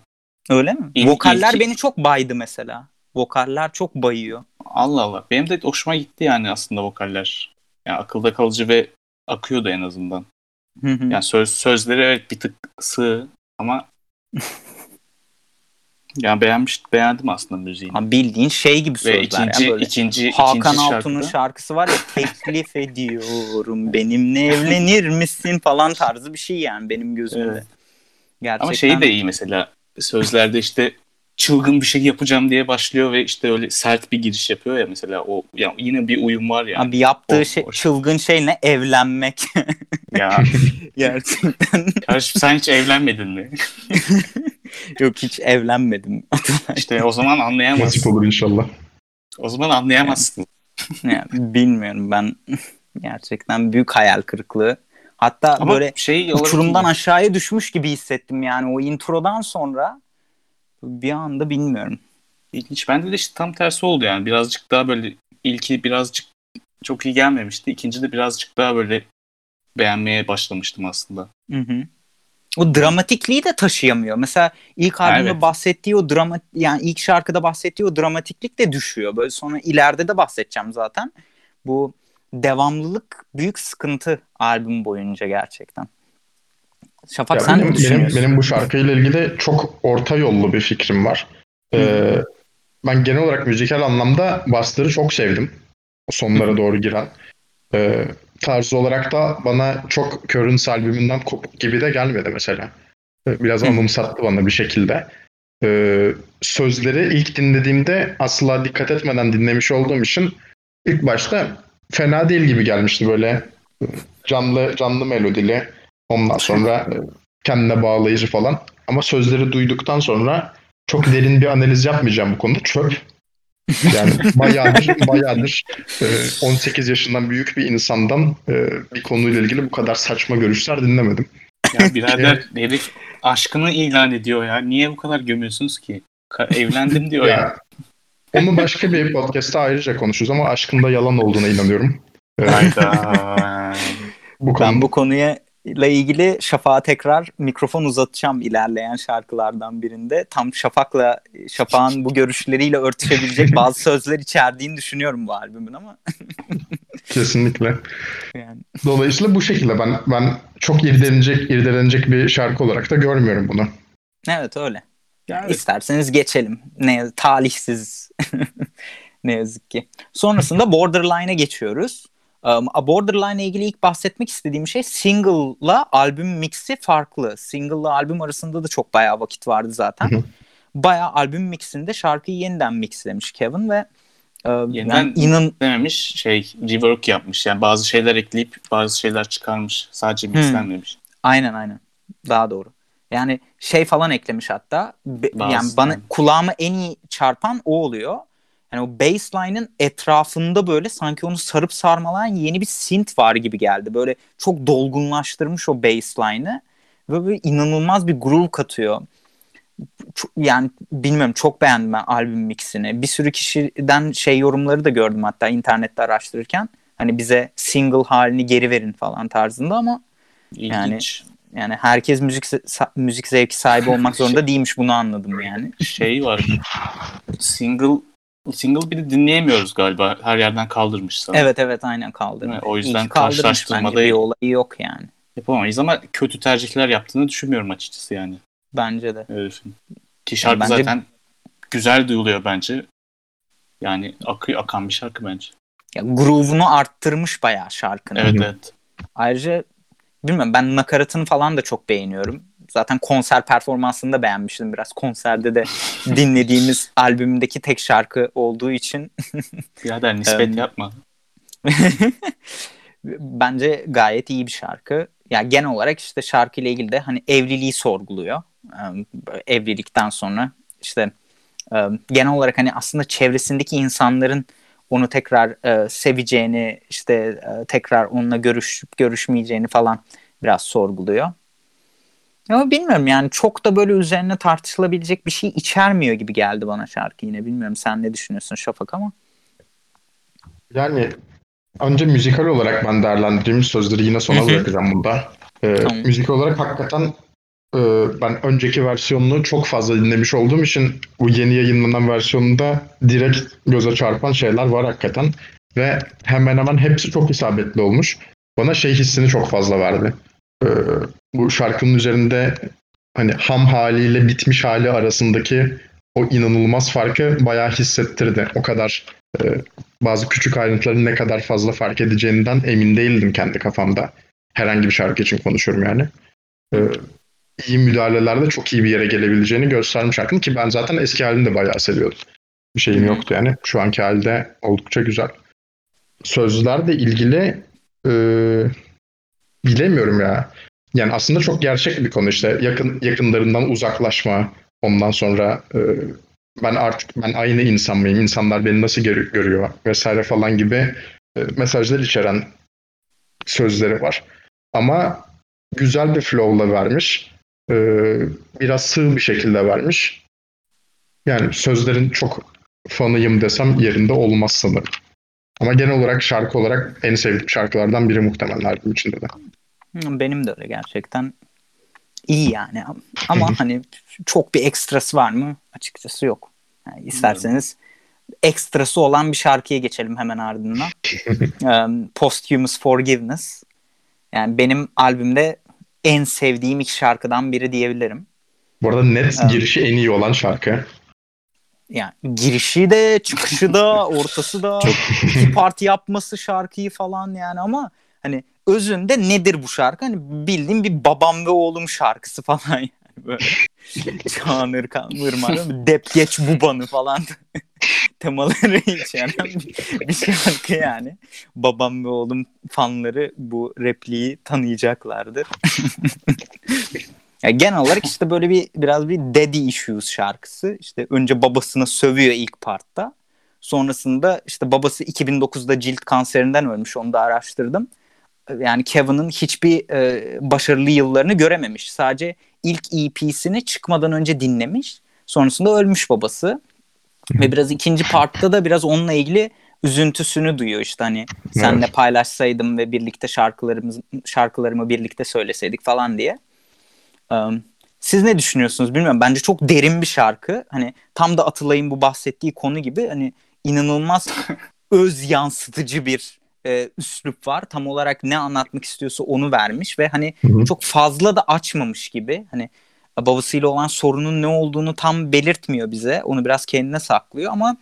Öyle mi? İlk- Vokaller ilk- beni çok baydı mesela. Vokaller çok bayıyor. Allah Allah. Benim de hoşuma gitti yani aslında vokaller. Yani akılda kalıcı ve akıyordu en azından. Hı hı. Yani söz sözleri evet bir tık sığ ama yani beğenmiş beğendim aslında müziğini. Ha, bildiğin şey gibi Ve sözler. ikinci yani böyle. ikinci Hakan ikinci Altun'un şarkıda şarkısı var ya teklif ediyorum benimle evlenir misin falan tarzı bir şey yani benim gözümde. Evet. Gerçekten. ama şey de iyi mesela sözlerde işte çılgın bir şey yapacağım diye başlıyor ve işte öyle sert bir giriş yapıyor ya mesela o ya yine bir uyum var yani. Abi yaptığı O- şey, o- çılgın şey ne? Evlenmek. Ya Gerçekten. kardeşim sen hiç evlenmedin mi? Yok hiç evlenmedim. İşte o zaman Nasip anlayamazsın. olur inşallah. O zaman anlayamazsın. yani, bilmiyorum ben gerçekten büyük hayal kırıklığı. Hatta Ama böyle şey uçurumdan iyi. aşağıya düşmüş gibi hissettim yani o introdan sonra bir anda bilmiyorum. İlginç. Bende de işte tam tersi oldu yani. Birazcık daha böyle ilki birazcık çok iyi gelmemişti. İkinci de birazcık daha böyle beğenmeye başlamıştım aslında. Hı hı. O dramatikliği de taşıyamıyor. Mesela ilk albümde Evet. bahsettiği o drama yani ilk şarkıda bahsettiği o dramatiklik de düşüyor. Böyle sonra ileride de bahsedeceğim zaten. Bu devamlılık büyük sıkıntı albüm boyunca gerçekten. Şafak Ya sen benim, ne benim, düşünüyorsun? benim bu şarkıyla ilgili çok orta yollu bir fikrim var. Ee, ben genel olarak müzikal anlamda Bastır'ı çok sevdim. Sonlara doğru giren. Ee, tarzı olarak da bana çok Currents albümünden kopuk gibi de gelmedi mesela. Ee, Biraz anımsattı bana bir şekilde. Ee, sözleri ilk dinlediğimde asla dikkat etmeden dinlemiş olduğum için ilk başta fena değil gibi gelmişti böyle canlı canlı melodili. Ondan sonra e, kendine bağlayıcı falan. Ama sözleri duyduktan sonra çok derin bir analiz yapmayacağım bu konuda. Çöp. Yani bayağıdır, bayağıdır e, 18 yaşından büyük bir insandan e, bir konuyla ilgili bu kadar saçma görüşler dinlemedim. Ya birader herif aşkını ilan ediyor ya. Niye bu kadar gömüyorsunuz ki? Evlendim diyor ya. Ya, onu başka bir podcast'ta ayrıca konuşuruz ama aşkın da yalan olduğuna inanıyorum. E, Hayda. bu konu, Ben bu konuya ile ilgili Şafak'a tekrar mikrofon uzatacağım ilerleyen şarkılardan birinde. Tam Şafak'la Şafak'ın bu görüşleriyle örtüşebilecek bazı sözler içerdiğini düşünüyorum bu albümün ama kesinlikle. yani Dolayısıyla bu şekilde ben ben çok irdelenecek irdelenecek bir şarkı olarak da görmüyorum bunu. evet öyle. Yani İsterseniz geçelim. Ne talihsiz. ne yazık ki. Sonrasında Borderline'a geçiyoruz. Um, Borderline'la ilgili ilk bahsetmek istediğim şey single'la albüm mixi farklı. Single'la albüm arasında da çok bayağı vakit vardı zaten. Bayağı albüm mixinde şarkıyı yeniden mixlemiş Kevin ve e, Yeniden yani inan dememiş şey rework yapmış. Yani bazı şeyler ekleyip bazı şeyler çıkarmış. Sadece mixlenmemiş. aynen aynen daha doğru. Yani şey falan eklemiş hatta. Be- yani bana kulağıma en iyi çarpan o oluyor. Yani o bassline'ın etrafında böyle sanki onu sarıp sarmalayan yeni bir synth var gibi geldi. Böyle çok dolgunlaştırmış o bassline'ı ve böyle inanılmaz bir groove katıyor. Çok- yani bilmiyorum çok beğendim ben albüm mixini. Bir sürü kişiden şey yorumları da gördüm hatta internette araştırırken. Hani bize single halini geri verin falan tarzında ama İlginç. yani herkes müzik müzik zevki sahibi olmak zorunda değilmiş bunu anladım yani. şey var. Single single bir de dinleyemiyoruz galiba. Her yerden kaldırmış sana. Evet evet aynen kaldırmış. Evet, o yüzden karşılaştırmada bir olayı yok yani. Yapamayız ama kötü tercihler yaptığını düşünmüyorum açıkçası yani. Bence de. Herifin. Ki şarkı bence- zaten güzel duyuluyor bence. Yani akıyor akan bir şarkı bence. Ya, groove'unu arttırmış bayağı şarkının. Evet evet. Ayrıca bilmiyorum ben nakaratını falan da çok beğeniyorum. Zaten konser performansını da beğenmiştim biraz. Konserde de dinlediğimiz albümdeki tek şarkı olduğu için Birader nispet yapma. bence gayet iyi bir şarkı. Ya genel olarak işte şarkı ile ilgili de hani evliliği sorguluyor. Evlilikten sonra işte genel olarak hani aslında çevresindeki insanların onu tekrar e, seveceğini işte e, tekrar onunla görüşüp görüşmeyeceğini falan biraz sorguluyor. Ama bilmiyorum yani çok da böyle üzerine tartışılabilecek bir şey içermiyor gibi geldi bana şarkı yine. Bilmiyorum sen ne düşünüyorsun Şafak ama. Yani önce müzikal olarak ben değerlendireyim. Sözleri yine sona bırakacağım bunda. Ee, Tamam. Müzik olarak hakikaten ben önceki versiyonunu çok fazla dinlemiş olduğum için bu yeni yayınlanan versiyonunda direkt göze çarpan şeyler var hakikaten. Ve hemen hemen hepsi çok isabetli olmuş. Bana şey hissini çok fazla verdi. Ee, bu şarkının üzerinde hani ham haliyle bitmiş hali arasındaki o inanılmaz farkı bayağı hissettirdi. O kadar e, bazı küçük ayrıntıların ne kadar fazla fark edeceğinden emin değildim kendi kafamda. Herhangi bir şarkı için konuşuyorum yani. Ee, iyi müdahalelerde çok iyi bir yere gelebileceğini göstermiş şarkının ki ben zaten eski halini de bayağı seviyordum. Bir şeyim yoktu yani. Şu anki halde oldukça güzel. Sözlerle ilgili e, bilemiyorum ya. Yani aslında çok gerçek bir konu işte yakın yakınlarından uzaklaşma. Ondan sonra e, ben artık ben aynı insan mıyım? İnsanlar beni nasıl gör- görüyor vesaire falan gibi e, mesajlar içeren sözleri var. Ama güzel bir flow'la vermiş. E, biraz sığ bir şekilde vermiş. Yani sözlerin çok fanıyım desem yerinde olmaz sanırım. Ama genel olarak şarkı olarak en sevdiğim şarkılardan biri muhtemelen albüm içinde de. Benim de öyle gerçekten. iyi yani. Ama hani çok bir ekstrası var mı? Açıkçası yok. Yani isterseniz ekstrası olan bir şarkıya geçelim hemen ardından. um, Posthumous Forgiveness. Yani benim albümde en sevdiğim iki şarkıdan biri diyebilirim. Bu arada net Evet. girişi en iyi olan şarkı. Yani girişi de, çıkışı da, ortası da, iki parti yapması şarkıyı falan yani ama hani özünde nedir bu şarkı? Hani bildiğim bir babam ve oğlum şarkısı falan yani böyle. Çağınır kanmırmar dep geç bubanı falan temaları içeren bir, bir şarkı yani. Babam ve oğlum fanları bu repliği tanıyacaklardır. Ya genel olarak işte böyle bir biraz bir daddy issues şarkısı. İşte önce babasına sövüyor ilk partta. Sonrasında işte babası 2009'da cilt kanserinden ölmüş. Onu da araştırdım. Yani Kevin'ın hiçbir e, başarılı yıllarını görememiş. Sadece ilk EP'sini çıkmadan önce dinlemiş. Sonrasında ölmüş babası. Ve biraz ikinci partta da biraz onunla ilgili üzüntüsünü duyuyor işte hani senle paylaşsaydım ve birlikte şarkılarımız şarkılarımı birlikte söyleseydik falan diye. Um, siz ne düşünüyorsunuz bilmiyorum. Bence çok derin bir şarkı. Hani tam da Atılay'ın bu bahsettiği konu gibi hani inanılmaz öz yansıtıcı bir e, üslup var. Tam olarak ne anlatmak istiyorsa onu vermiş ve hani Hı hı. çok fazla da açmamış gibi. Hani babasıyla olan sorunun ne olduğunu tam belirtmiyor bize. Onu biraz kendine saklıyor ama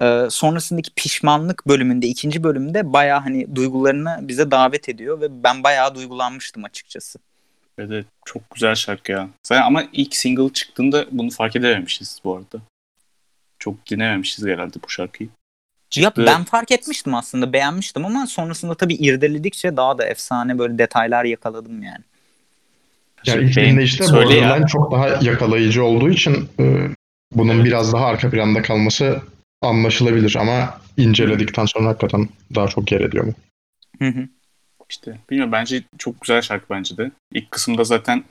e, sonrasındaki pişmanlık bölümünde, ikinci bölümde bayağı hani duygularını bize davet ediyor ve ben bayağı duygulanmıştım açıkçası. Ve de çok güzel şarkı ya. Zaten ama ilk single çıktığında bunu fark edememişiz bu arada. Çok dinlememişiz herhalde bu şarkıyı. Ya Çıktı- ben fark etmiştim aslında beğenmiştim ama sonrasında tabii irdeledikçe daha da efsane böyle detaylar yakaladım yani. Yani ilk Benim- dinleyişte söyle ya. Borderline çok daha yakalayıcı olduğu için e, bunun Evet. biraz daha arka planda kalması anlaşılabilir ama inceledikten sonra hakikaten daha çok yer ediyor bu. Hı hı. İşte bilmiyorum bence çok güzel şarkı bence de. İlk kısımda zaten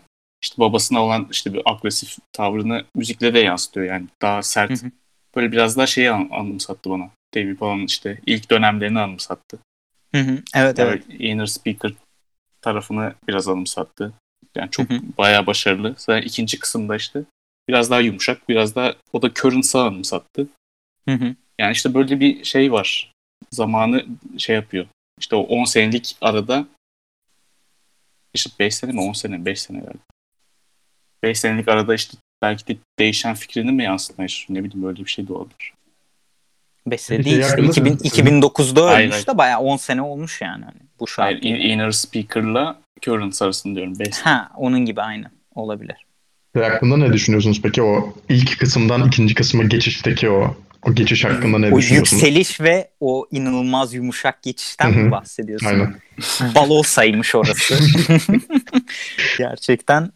işte babasına olan işte bir agresif tavrını müzikle de yansıtıyor yani. Daha sert. Hı hı. Böyle biraz daha şeyi an- anımsattı bana. David Bowie'nin işte ilk dönemlerini anımsattı. Hı hı. Evet evet. Yani inner speaker tarafını biraz anımsattı. Yani çok Hı hı. bayağı başarılı. Zaten ikinci kısımda işte biraz daha yumuşak, biraz daha o da Currents'ı anımsattı. Hı hı. Yani işte böyle bir şey var. Zamanı şey yapıyor. İşte o 10 senelik arada işte 5 sene mi 10 sene mi 5 sene galiba. 5 senelik arada işte belki de değişen fikrini mi yansıtmaya. Ne bileyim böyle bir şey de olabilir. Besle Bir değil işte yakında 2000, mı? 2009'da Hayır, ölmüş hayır. de bayağı 10 sene olmuş yani hani bu Hayır, şarkı. in- inner speaker'la Currents arasında diyorum 5 Ha onun gibi aynı. olabilir. Ve hakkında ne düşünüyorsunuz peki o ilk kısımdan ikinci kısma geçişteki o o geçiş hakkında ne o düşünüyorsunuz? yükseliş ve o inanılmaz yumuşak geçişten mi bahsediyorsun? Aynen. Balosaymış orası. Gerçekten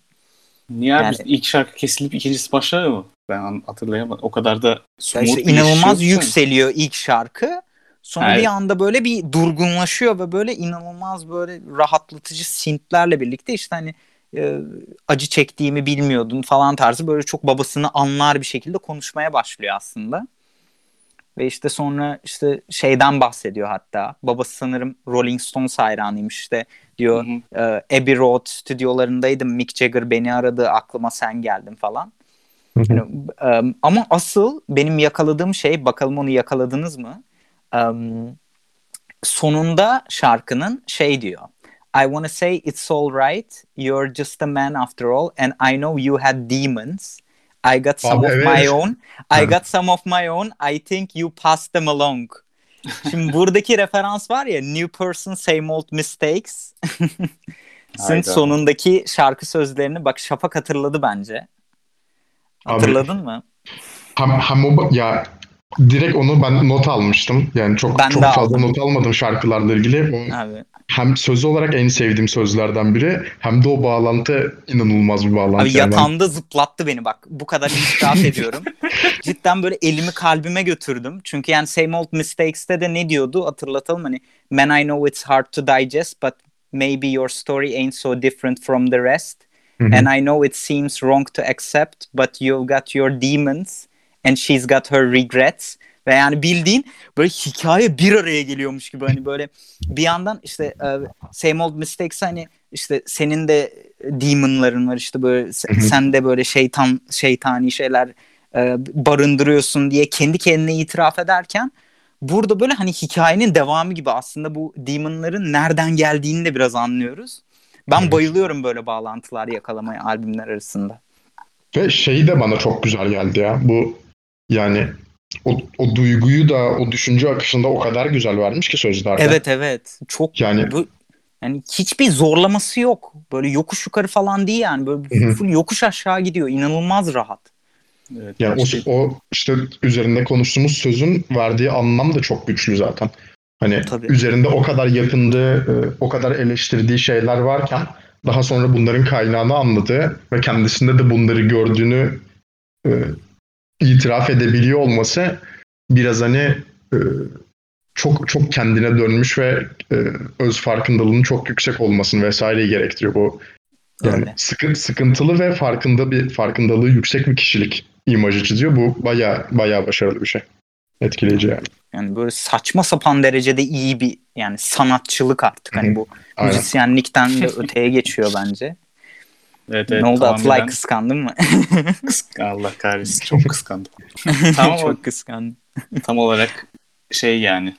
Niye abi Yani- ilk şarkı kesilip ikincisi başlar mı? Ben hatırlayamadım. O kadar da smooth işte bir geçiş inanılmaz yükseliyor ilk şarkı. Sonra Evet. bir anda böyle bir durgunlaşıyor ve böyle inanılmaz böyle rahatlatıcı sintlerle birlikte işte hani e, acı çektiğimi bilmiyordum falan tarzı böyle çok babasını anlar bir şekilde konuşmaya başlıyor aslında. Ve işte sonra işte şeyden bahsediyor hatta. Babası sanırım Rolling Stones hayranıymış işte diyor. Hı hı. e, Abbey Road stüdyolarındaydım. Mick Jagger beni aradı. Aklıma sen geldin falan. Hı hı. Yani, e, ama asıl benim yakaladığım şey bakalım onu yakaladınız mı? E, sonunda şarkının şey diyor. I wanna say it's all right. You're just a man after all and I know you had demons. I got some Abi, of evet. my own. I got some of my own. I think you passed them along. Şimdi buradaki referans var ya New person same old mistakes. Hayda. sonundaki şarkı sözlerini bak Şafak hatırladı bence. Abi- Hatırladın mı? Hem, hem o ya direkt onu ben not almıştım. Yani çok Ben çok fazla aldım. not almadım şarkılarla ilgili. O Abi. hem söz olarak en sevdiğim sözlerden biri hem de o bağlantı inanılmaz bir bağlantı. Abi Yani ben- yatağımda zıplattı beni bak. Bu kadar itiraf ediyorum. Cidden böyle elimi kalbime götürdüm. Çünkü yani Same Old Mistakes'te de ne diyordu hatırlatalım hani Man I know it's hard to digest but maybe your story ain't so different from the rest. And I know it seems wrong to accept but you've got your demons and she's got her regrets. Ve yani bildiğin böyle hikaye bir araya geliyormuş gibi hani böyle bir yandan işte e, Same Old Mistakes hani işte senin de demonların var işte böyle sen de böyle şeytan şeytani şeyler e, barındırıyorsun diye kendi kendine itiraf ederken burada böyle hani hikayenin devamı gibi aslında bu demonların nereden geldiğini de biraz anlıyoruz. Ben bayılıyorum böyle bağlantılar yakalamaya albümler arasında. Ve şey de bana çok güzel geldi ya. Bu yani o, o duyguyu da o düşünce akışında o kadar güzel vermiş ki sözlerde. Evet evet. Çok Yani- bu yani hiçbir zorlaması yok. Böyle yokuş yukarı falan değil yani. Böyle Hı hı. full yokuş aşağı gidiyor. İnanılmaz rahat. Evet, Yani o, o işte üzerinde konuştuğumuz sözün verdiği anlam da çok güçlü zaten. Hani Tabii. üzerinde o kadar yakındığı, e, o kadar eleştirdiği şeyler varken daha sonra bunların kaynağını anladığı ve kendisinde de bunları gördüğünü e, itiraf edebiliyor olması biraz hani e, çok çok kendine dönmüş ve e, öz farkındalığının çok yüksek olmasını vesaireyi gerektiriyor bu. Yani Öyle. sıkı, sıkıntılı ve farkında bir farkındalığı yüksek bir kişilik imajı çiziyor. Bu baya baya başarılı bir şey. Etkileyici yani. Yani böyle saçma sapan derecede iyi bir yani sanatçılık artık. Hani bu Aynen. müzisyenlikten de öteye geçiyor bence. Evet, evet, ne oldu tamamen Atlay kıskandın mı? Allah kahretsin çok kıskandım. Tamam o- Çok kıskandım. Tam olarak şey yani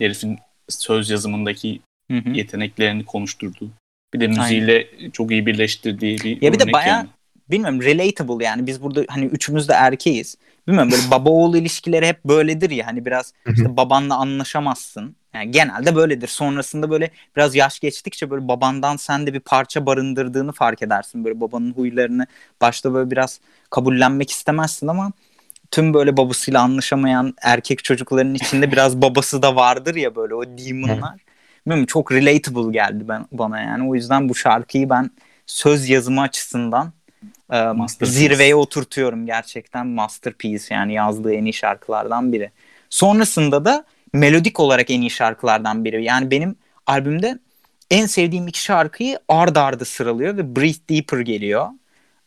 herifin söz yazımındaki Hı hı. yeteneklerini konuşturduğu. Bir de müziğiyle çok iyi birleştirdiği bir Ya bir de bayağı yani. bilmiyorum relatable yani biz burada hani üçümüz de erkeğiz. Bilmiyorum böyle baba oğul ilişkileri hep böyledir ya hani biraz işte babanla anlaşamazsın. Yani genelde böyledir. Sonrasında böyle biraz yaş geçtikçe böyle babandan sen de bir parça barındırdığını fark edersin. Böyle babanın huylarını başta böyle biraz kabullenmek istemezsin ama tüm böyle babasıyla anlaşamayan erkek çocukların içinde biraz babası da vardır ya böyle o demonlar. Bilmiyorum çok relatable geldi ben bana yani. O yüzden bu şarkıyı ben söz yazımı açısından. Zirveye oturtuyorum gerçekten masterpiece yani yazdığı en iyi şarkılardan biri. Sonrasında da melodik olarak en iyi şarkılardan biri. Yani benim albümde en sevdiğim iki şarkıyı ard arda sıralıyor ve Breathe Deeper geliyor.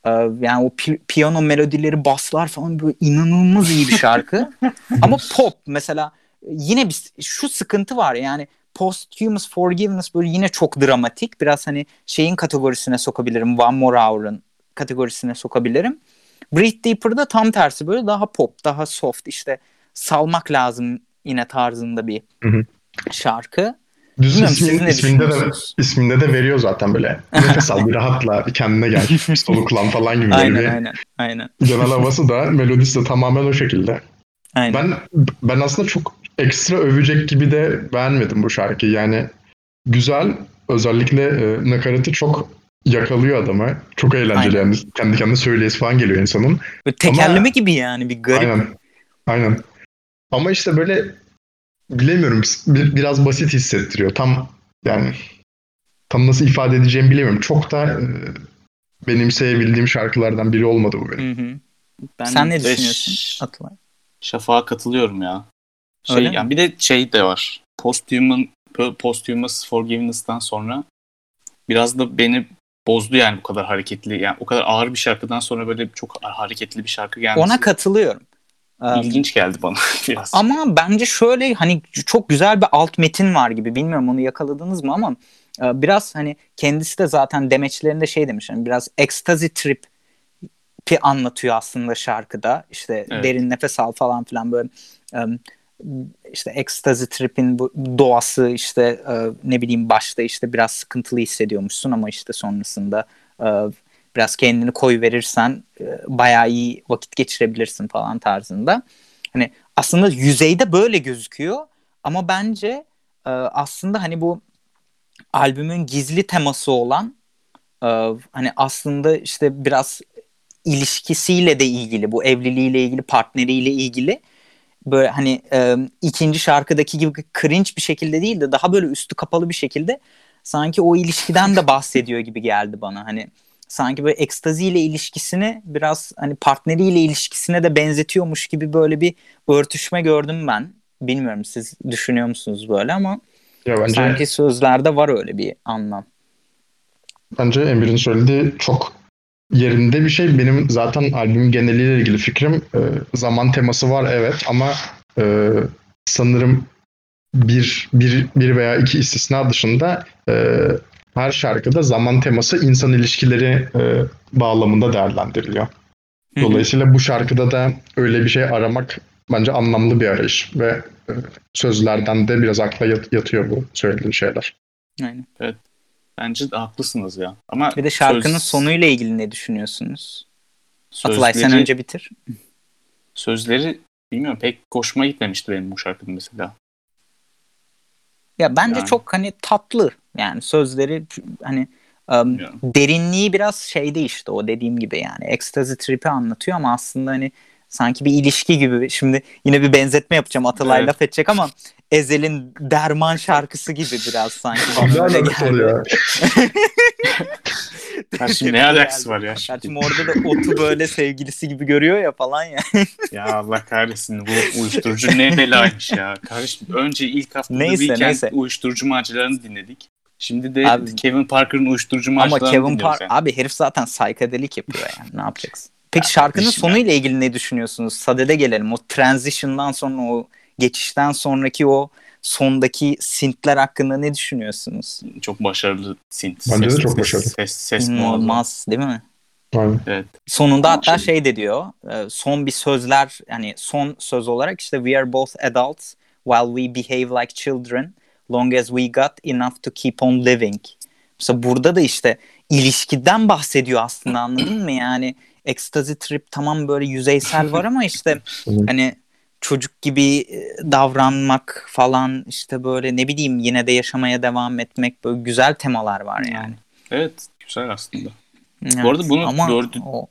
Ee, yani o pi- piyano melodileri, baslar falan böyle inanılmaz iyi bir şarkı. Ama pop mesela yine bir şu sıkıntı var yani Posthumous Forgiveness böyle yine çok dramatik. Biraz hani şeyin kategorisine sokabilirim. One More Hour'ın kategorisine sokabilirim. Breathe Deeper'da tam tersi böyle daha pop, daha soft işte salmak lazım yine tarzında bir Hı hı. şarkı. Düz Bilmiyorum, siz ismin, ne isminde, de, isminde de veriyor zaten böyle. Nefes al bir rahatla bir kendine gel. Soluklan falan gibi böyle Aynen bir aynen aynen. genel havası da melodisi de tamamen o şekilde. aynen. Ben ben aslında çok ekstra övecek gibi de beğenmedim bu şarkıyı. Yani güzel özellikle e, nakaratı çok yakalıyor adamı. Çok eğlenceli Aynen. yani. Kendi kendine söyleyesi falan geliyor insanın. Böyle tekerleme Ama- gibi yani bir garip. Aynen. Aynen. Ama işte böyle bilemiyorum bir, biraz basit hissettiriyor. Tam yani tam nasıl ifade edeceğimi bilemiyorum. Çok da e, benimseyebildiğim şarkılardan biri olmadı bu benim. Hı hı. Ben Sen ne düşünüyorsun Atılay? Şafak'a katılıyorum ya. Şey, Öyle mi? yani bir de şey de var. Posthuman, Posthumous Forgiveness'tan sonra biraz da beni bozdu yani bu kadar hareketli. Yani o kadar ağır bir şarkıdan sonra böyle çok hareketli bir şarkı gelmesi Ona katılıyorum. Ee, ilginç geldi bana biraz. Ama bence şöyle hani çok güzel bir alt metin var gibi. Bilmiyorum onu yakaladınız mı ama e, biraz hani kendisi de zaten demeçlerinde şey demiş. Hani biraz ecstasy trip anlatıyor aslında şarkıda. İşte Evet. derin nefes al falan filan böyle işte ecstasy trip'in bu doğası işte e, ne bileyim başta işte biraz sıkıntılı hissediyormuşsun ama işte sonrasında e, biraz kendini koy verirsen bayağı iyi vakit geçirebilirsin falan tarzında. Hani aslında yüzeyde böyle gözüküyor ama bence e, aslında hani bu albümün gizli teması olan e, hani aslında işte biraz ilişkisiyle de ilgili bu evliliğiyle ilgili partneriyle ilgili böyle hani e, ikinci şarkıdaki gibi cringe bir şekilde değil de daha böyle üstü kapalı bir şekilde sanki o ilişkiden de bahsediyor gibi geldi bana hani sanki böyle ekstaziyle ilişkisini biraz hani partneriyle ilişkisine de benzetiyormuş gibi böyle bir örtüşme gördüm ben. Bilmiyorum siz düşünüyor musunuz böyle ama Ya bence sanki sözlerde var öyle bir anlam. bence Emir'in söylediği çok yerinde bir şey. Benim zaten albümün geneliyle ilgili fikrim e, zaman teması var evet ama e, sanırım bir, bir, bir veya iki istisna dışında e, her şarkıda zaman teması insan ilişkileri e, bağlamında değerlendiriliyor. Dolayısıyla bu şarkıda da öyle bir şey aramak bence anlamlı bir arayış ve e, sözlerden de biraz akla yat- yatıyor bu söylediğin şeyler. Aynen. Bence de haklısınız ya. Ama Bir de şarkının söz- sonuyla ilgili ne düşünüyorsunuz? Atılay sen sözleri- önce bitir. Sözleri bilmiyorum pek hoşuma gitmemişti benim bu şarkının mesela. Ya bence Yani. çok hani tatlı yani sözleri hani um, derinliği biraz şeyde işte o dediğim gibi yani ecstasy trip'i anlatıyor ama aslında hani sanki bir ilişki gibi. Şimdi yine bir benzetme yapacağım Atalay Evet. laf edecek ama Ezel'in Derman şarkısı gibi biraz sanki. Abi bana öyle alakası var geldi. ya. Ya şimdi ne alakası var ya şimdi? Şimdi orada da otu böyle sevgilisi gibi görüyor ya falan ya. Ya Allah kahretsin bu uyuşturucu ne belaymış ya. Kardeşim önce ilk haftada Neyse, Weekend neyse. uyuşturucu maceralarını dinledik. Şimdi de Abi- Kevin Parker'ın uyuşturucu Ama maceralarını Kevin dinliyoruz Park yani. abi herif zaten psychedelic yapıyor yani ne yapacaksın? Peki Ya şarkının sonuyla ilgili ne düşünüyorsunuz? Sadede gelelim. O transition'dan sonra o geçişten sonraki o sondaki synthler hakkında ne düşünüyorsunuz? Çok başarılı synth. Bence de ses, çok ses, başarılı. Ses, ses muazzam. İnanılmaz değil mi? Aynen. Sonunda Ama hatta şey- şey de diyor. e, Son bir sözler yani son söz olarak işte we are both adults while we behave like children long as we got enough to keep on living. Mesela burada da işte ilişkiden bahsediyor aslında anladın mı? Yani ecstasy trip tamam böyle yüzeysel var ama işte hani çocuk gibi e, davranmak falan işte böyle ne bileyim yine de yaşamaya devam etmek böyle güzel temalar var yani. Evet güzel aslında. Evet, arada bunu ama dördü- o-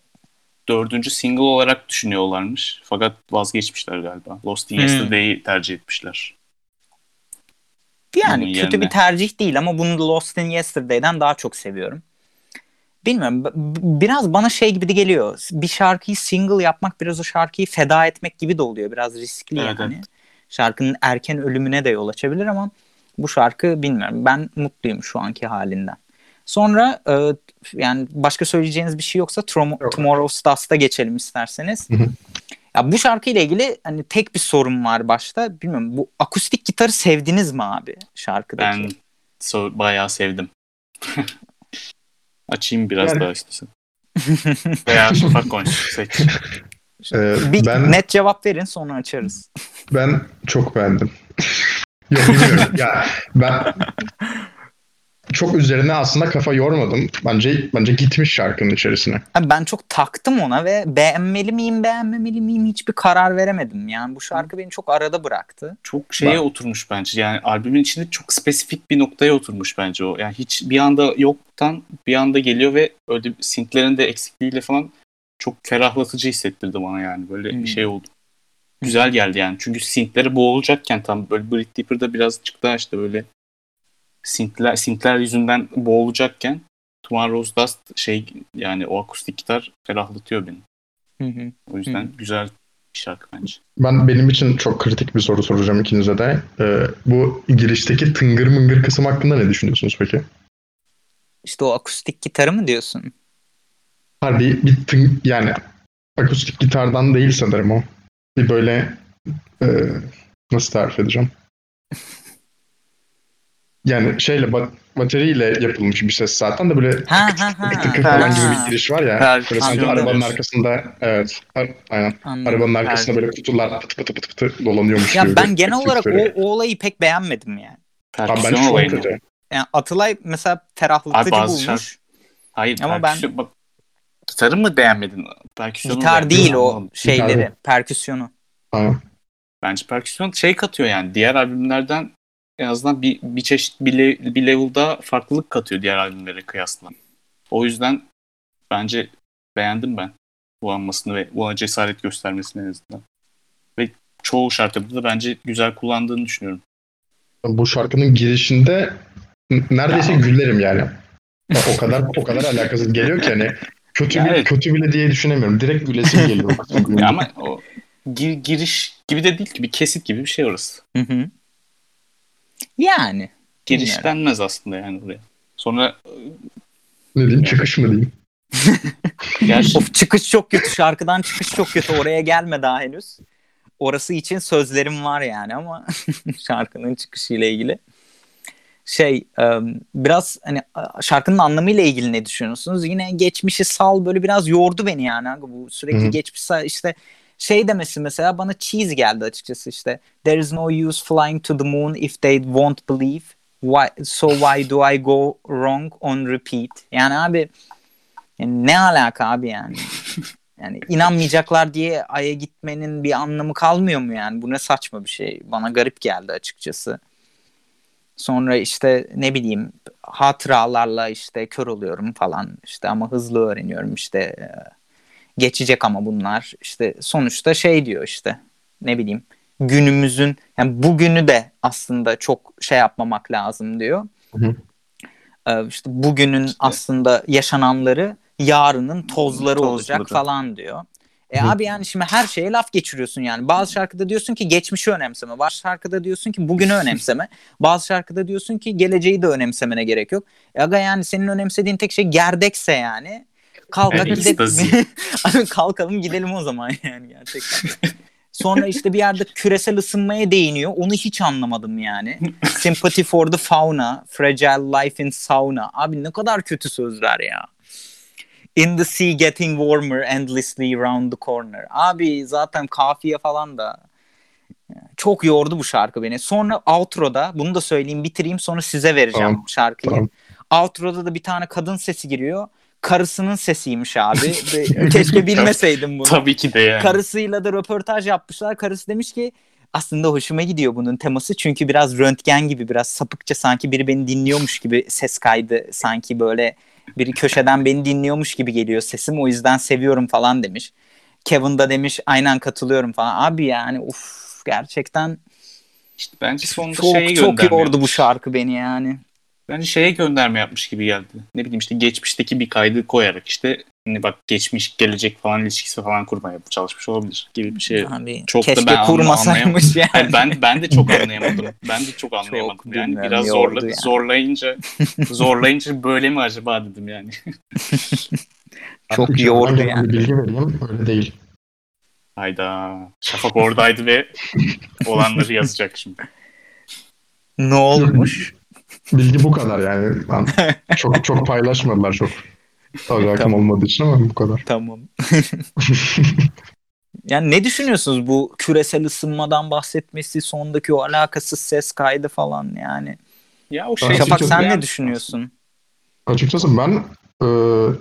Dördüncü single olarak düşünüyorlarmış. Fakat vazgeçmişler galiba. Lost in Hmm. Yesterday'i tercih etmişler. Yani Bunun kötü yerine. bir tercih değil ama bunu Lost in Yesterday'den daha çok seviyorum. Bilmiyorum biraz bana şey gibi de geliyor. Bir şarkıyı single yapmak biraz o şarkıyı feda etmek gibi de oluyor. Biraz riskli Evet, yani. Şarkının erken ölümüne de yol açabilir ama bu şarkı bilmiyorum. Ben mutluyum şu anki halinden. Sonra e, yani başka söyleyeceğiniz bir şey yoksa Tom- Yok. Tomorrow's Dust'a geçelim isterseniz. Ya bu şarkıyla ilgili hani tek bir sorun var başta. Bilmiyorum bu akustik gitarı sevdiniz mi abi şarkıdaki? Ben so- bayağı sevdim. Açayım biraz Yani- daha istiyorsan. Veya Şafak konuş. Seç. Ee, bir ben net cevap verin sonra açarız. ben çok beğendim. Yok bilmiyorum. ya ben çok üzerine aslında kafa yormadım. Bence bence gitmiş şarkının içerisine. Abi ben çok taktım ona ve beğenmeli miyim beğenmemeli miyim hiçbir karar veremedim. Yani bu şarkı beni çok arada bıraktı. Çok şeye Ben- oturmuş bence. Yani albümün içinde çok spesifik bir noktaya oturmuş bence o. Yani hiç bir anda yoktan bir anda geliyor ve öyle synthlerin de eksikliğiyle falan çok ferahlatıcı hissettirdi bana yani. Böyle Hmm. bir şey oldu. Güzel geldi yani. Çünkü synthleri boğulacakken tam böyle Brit Dipper'da birazcık daha işte böyle synthler, synthler yüzünden boğulacakken Tomorrow's Dust şey yani o akustik gitar ferahlatıyor beni. Hı hı. O yüzden Hı. güzel bir şarkı bence. Ben benim için çok kritik bir soru soracağım ikinize de. Ee, bu girişteki tıngır mıngır kısım hakkında ne düşünüyorsunuz peki? İşte o akustik gitarı mı diyorsun? Harbi bir tın yani akustik gitardan değil sanırım o. Bir böyle e, nasıl tarif edeceğim? Yani şeyle bat- bataryayla yapılmış bir ses zaten de böyle Ha, tıkı ha, tıkı ha. tıkı tıkı falan Ha. gibi bir giriş var ya. Perküsyon Böyle sanki Anladım. arabanın arkasında evet ar- aynen. Anladım. Arabanın arkasında böyle kutular pıtı pıtı pıtı pıtı dolanıyormuş Ya gibi. ben genel ses olarak o, o olayı pek beğenmedim yani. Abi ben Perküsyon çok olayını. kötü. Yani Atılay mesela Abi bazı bulmuş. Hayır Ama ben- perküsyon, bak, gitarı mı beğenmedin? Perküsyonu Gitar beğendin değil mi? o Anlamadım. şeyleri, Gitar. perküsyonu. Aynen. Bence perküsyon şey katıyor yani. Diğer albümlerden en azından bir, bir çeşit bir, le- bir level'da farklılık katıyor diğer albümlere kıyasla. O yüzden bence beğendim ben bu anmasını ve buna cesaret göstermesini en azından. Ve çoğu şarkıda da bence güzel kullandığını düşünüyorum. Bu şarkının girişinde neredeyse gülerim yani. Ya O kadar o kadar alakasız geliyor ki hani kötü bile, evet. kötü bile diye düşünemiyorum. Direkt gülesim geliyor. Ya ama o gir- giriş gibi de değil ki bir kesit gibi bir şey orası. Hı hı. Yani. Giriş denmez aslında yani oraya. Sonra ne diyeyim çıkış mı diyeyim? gerçi Of çıkış çok kötü. Şarkıdan çıkış çok kötü. Oraya gelme daha henüz. Orası için sözlerim var yani ama şarkının çıkışıyla ilgili. Şey e, biraz hani şarkının anlamıyla ilgili ne düşünüyorsunuz? Yine geçmişi sal böyle biraz yordu beni yani. Bu sürekli Hı hı. geçmiş işte şey demesi mesela bana cheese geldi açıkçası işte. There is no use flying to the moon if they won't believe. Why, so why do I go wrong on repeat? Yani abi yani ne alaka abi yani? Yani inanmayacaklar diye Ay'a gitmenin bir anlamı kalmıyor mu yani? Bu ne saçma bir şey. Bana garip geldi açıkçası. Sonra işte ne bileyim hatıralarla işte kör oluyorum falan işte ama hızlı öğreniyorum işte e, geçecek ama bunlar işte sonuçta şey diyor işte ne bileyim günümüzün yani bugünü de aslında çok şey yapmamak lazım diyor. Hı hı. Ee, işte bugünün aslında yaşananları yarının tozları olacak Tozları. falan diyor. E Hı. abi yani şimdi her şeye laf geçiriyorsun yani. Bazı şarkıda diyorsun ki geçmişi önemseme. Bazı şarkıda diyorsun ki bugünü önemseme. Bazı şarkıda diyorsun ki geleceği de önemsemene gerek yok. E aga yani senin önemsediğin tek şey gerdekse yani. Kalk Yani hadi gidelim. Abi kalkalım gidelim o zaman yani gerçekten. Sonra işte bir yerde küresel ısınmaya değiniyor. Onu hiç anlamadım yani. Sympathy for the fauna, fragile life in sauna. Abi ne kadar kötü sözler ya. In the sea getting warmer endlessly round the corner. Abi zaten kafiye falan da çok yordu bu şarkı beni. Sonra outro'da bunu da söyleyeyim bitireyim sonra size vereceğim Tamam, şarkıyı. tamam. Outro'da da bir tane kadın sesi giriyor. Karısının sesiymiş abi. Keşke bilmeseydim bunu. tabii ki de yani. Karısıyla da röportaj yapmışlar. Karısı demiş ki aslında hoşuma gidiyor bunun teması. Çünkü biraz röntgen gibi biraz sapıkça sanki biri beni dinliyormuş gibi ses kaydı. Sanki böyle biri köşeden beni dinliyormuş gibi geliyor sesim. O yüzden seviyorum falan demiş. Kevin da demiş aynen katılıyorum falan. Abi yani uf gerçekten İşte bence sonunda çok şeye çok yordu bu şarkı beni yani. Bence şeye gönderme yapmış gibi geldi. Ne bileyim işte geçmişteki bir kaydı koyarak işte hani bak geçmiş gelecek falan ilişkisi falan kurmaya çalışmış olabilir gibi bir şey. Abi, Çok da keşke ben anla- kurmasaymış yani. Hayır, ben ben de çok anlayamadım. Ben de çok anlayamadım. yani bilmiyorum, biraz zorla, yani. zorlayınca zorlayınca böyle mi acaba dedim yani. Çok yordu yani. Bir bilgi vereyim. Öyle değil. Hayda. Şafak oradaydı ve olanları yazacak şimdi. Ne olmuş? Bilgi bu kadar yani. Ben çok çok paylaşmadılar çok. Alakam Tamam. olmadığı için ama bu kadar. Tamam. yani ne düşünüyorsunuz bu küresel ısınmadan bahsetmesi, sondaki o alakasız ses kaydı falan yani? Ya o şey çok sen ne şey düşünüyorsun? Açıkçası ben e,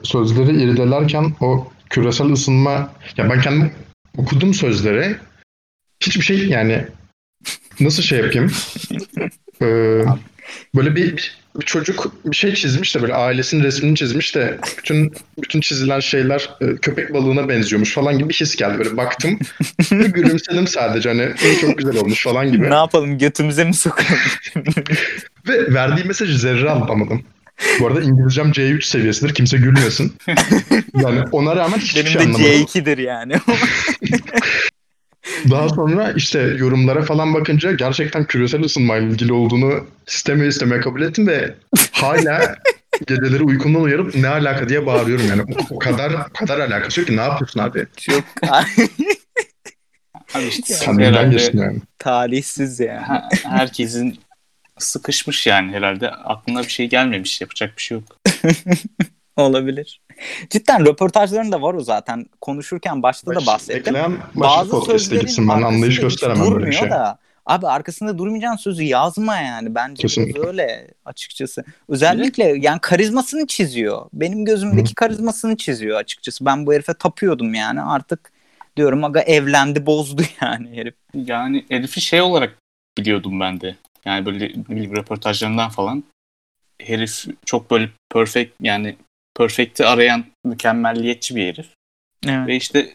sözleri irdelerken o küresel ısınma ya ben kendim okudum sözleri hiçbir şey yani nasıl şey yapayım E, böyle bir, bir, bir çocuk bir şey çizmiş de böyle ailesinin resmini çizmiş de bütün bütün çizilen şeyler e, köpek balığına benziyormuş falan gibi bir his geldi böyle baktım gülümsedim sadece hani "İyi, çok güzel olmuş falan gibi Ne yapalım götümüze mi sokalım? ve verdiği mesajı zerre anlamadım. Bu arada İngilizcem C3 seviyesidir. Kimse gülmesin. Yani ona rağmen hiçbir Benim şey de anlamadım. C2'dir yani. Daha sonra işte yorumlara falan bakınca gerçekten küresel ısınmayla ilgili olduğunu istemeye istemeye kabul ettim ve hala geceleri uykumdan uyarıp ne alaka diye bağırıyorum yani. O, kadar o kadar alakası yok ki ne yapıyorsun abi? Çok Abi işte geçtim yani. talihsiz ya. ha- herkesin sıkışmış yani herhalde. Aklına bir şey gelmemiş. Yapacak bir şey yok. Olabilir. Cidden röportajlarında var o zaten. Konuşurken başta da bahsettim. Ekleyen başka Bazı podcast'e sözlerin gitsin. Ben anlayış gösteremem böyle bir şey. da. Abi arkasında durmayacağın sözü yazma yani. Bence Kesinlikle. öyle açıkçası. Özellikle yani karizmasını çiziyor. Benim gözümdeki karizmasını çiziyor açıkçası. Ben bu herife tapıyordum yani. Artık diyorum aga evlendi bozdu yani herif. Yani herifi şey olarak biliyordum ben de. Yani böyle ne bileyim röportajlarından falan. Herif çok böyle perfect yani perfect'i arayan mükemmelliyetçi bir herif. Evet. Ve işte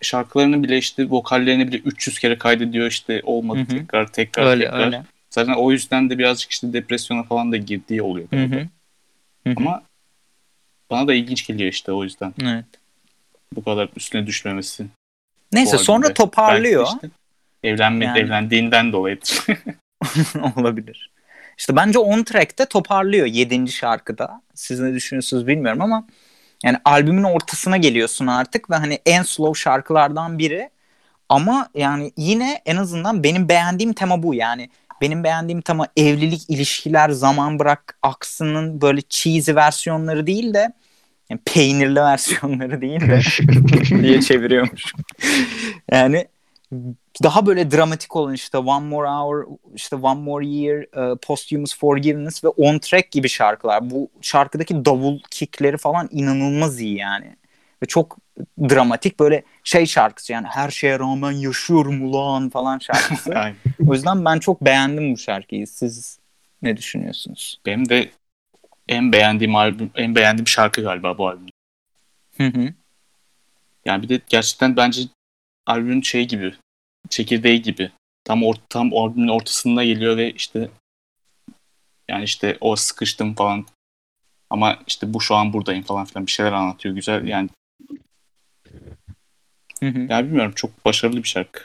şarkılarını bile işte vokallerini bile 300 kere kaydediyor işte olmadı Hı hı. tekrar tekrar Öyle tekrar. öyle. Zaten o yüzden de birazcık işte depresyona falan da girdiği oluyor. Ama bana da ilginç geliyor işte o yüzden Evet. bu kadar üstüne düşmemesi. Neyse sonra toparlıyor. Belki işte evlenme, Yani. evlendiğinden dolayıdır. Olabilir. İşte bence on track'te toparlıyor 7. şarkıda. Siz ne düşünüyorsunuz bilmiyorum ama yani albümün ortasına geliyorsun artık ve hani en slow şarkılardan biri. Ama yani yine en azından benim beğendiğim tema bu yani. Benim beğendiğim tema evlilik, ilişkiler, zaman bırak aksının böyle cheesy versiyonları değil de yani peynirli versiyonları değil de diye çeviriyormuş. yani daha böyle dramatik olan işte One More Hour, işte One More Year, e, Posthumous Forgiveness ve On Track gibi şarkılar. Bu şarkıdaki davul kickleri falan inanılmaz iyi yani. Ve çok dramatik böyle şey şarkısı yani her şeye rağmen yaşıyorum ulan falan şarkısı. O yüzden ben çok beğendim bu şarkıyı. Siz ne düşünüyorsunuz? Benim de en beğendiğim albüm, en beğendiğim şarkı galiba bu albüm. Hı hı. Yani bir de gerçekten bence albümün şey gibi, çekirdeği gibi. Tam or tam albümün ortasında geliyor ve işte yani işte o sıkıştım falan ama işte bu şu an buradayım falan filan bir şeyler anlatıyor güzel. Yani Hı hı. ya bilmiyorum çok başarılı bir şarkı.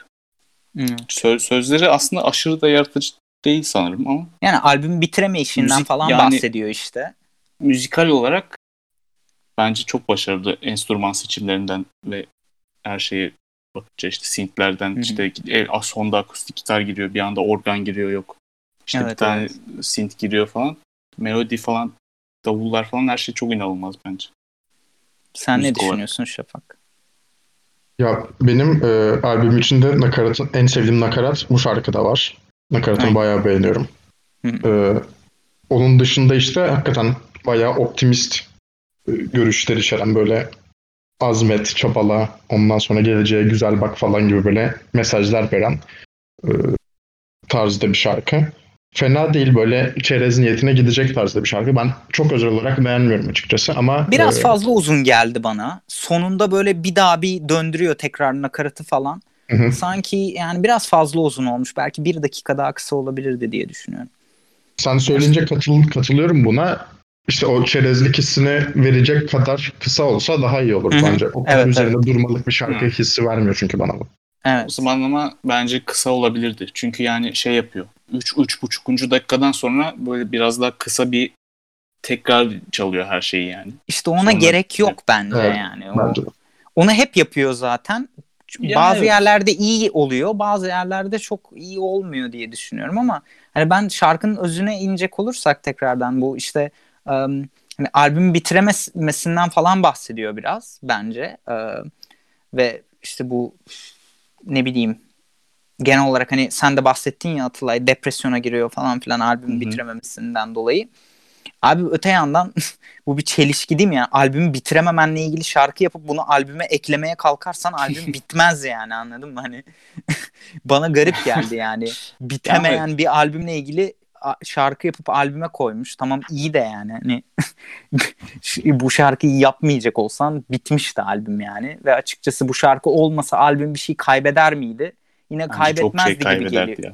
Hı. Söz, sözleri aslında aşırı da yaratıcı değil sanırım ama Yani albüm bitireme işinden Müzik falan yani- bahsediyor işte. müzikal olarak bence çok başarılı enstrüman seçimlerinden ve her şeye bakınca işte synthlerden Hı hı. işte e, sonda akustik gitar giriyor bir anda organ giriyor yok. İşte bir Evet, tane evet. synth giriyor falan. Melodi falan davullar falan her şey çok inanılmaz bence. Sen ne Müzik olarak. düşünüyorsun Şafak? Ya benim e, albüm içinde nakaratın en sevdiğim nakarat bu şarkıda var. Nakaratını Aynen. bayağı beğeniyorum. Hı. E, onun dışında işte hakikaten bayağı optimist e, görüşler içeren böyle azmet, çabala, ondan sonra geleceğe güzel bak falan gibi böyle mesajlar veren e, tarzda bir şarkı. Fena değil böyle çerez niyetine gidecek tarzda bir şarkı. Ben çok özel olarak beğenmiyorum açıkçası ama Biraz e, fazla uzun geldi bana. Sonunda böyle bir daha bir döndürüyor tekrar nakaratı falan. hı. Sanki yani biraz fazla uzun olmuş. Belki bir dakika daha kısa olabilirdi diye düşünüyorum. Sen söyleyince katıl, katılıyorum buna. İşte o çerezlik hissini verecek kadar kısa olsa daha iyi olur bence. O Evet, üzerinde durmalık bir şarkı Hı. hissi vermiyor çünkü bana bu. Evet. O zamanlama bence kısa olabilirdi. Çünkü yani şey yapıyor. 3 üç, buçukuncu dakikadan sonra böyle biraz daha kısa bir tekrar çalıyor her şeyi yani. İşte ona Sonra- gerek yok bence Evet, yani. O, Bence onu hep yapıyor zaten. Ya bazı evet. yerlerde iyi oluyor, bazı yerlerde çok iyi olmuyor diye düşünüyorum ama hani ben şarkının özüne inecek olursak tekrardan bu işte hani albümü bitiremesinden falan bahsediyor biraz bence. Em, ve işte bu ne bileyim genel olarak hani sen de bahsettin ya Atılay depresyona giriyor falan filan albümü Hı hı. bitirememesinden dolayı. Abi öte yandan bu bir çelişki değil mi ya? Albümü bitirememenle ilgili şarkı yapıp bunu albüme eklemeye kalkarsan albüm bitmez yani anladın mı? Hani bana garip geldi yani. Bitemeyen bir albümle ilgili şarkı yapıp albüme koymuş. Tamam iyi de yani hani bu şarkıyı yapmayacak olsan bitmişti albüm yani. Ve açıkçası bu şarkı olmasa albüm bir şey kaybeder miydi? Yine Bence kaybetmezdi çok şey gibi geliyor. ya.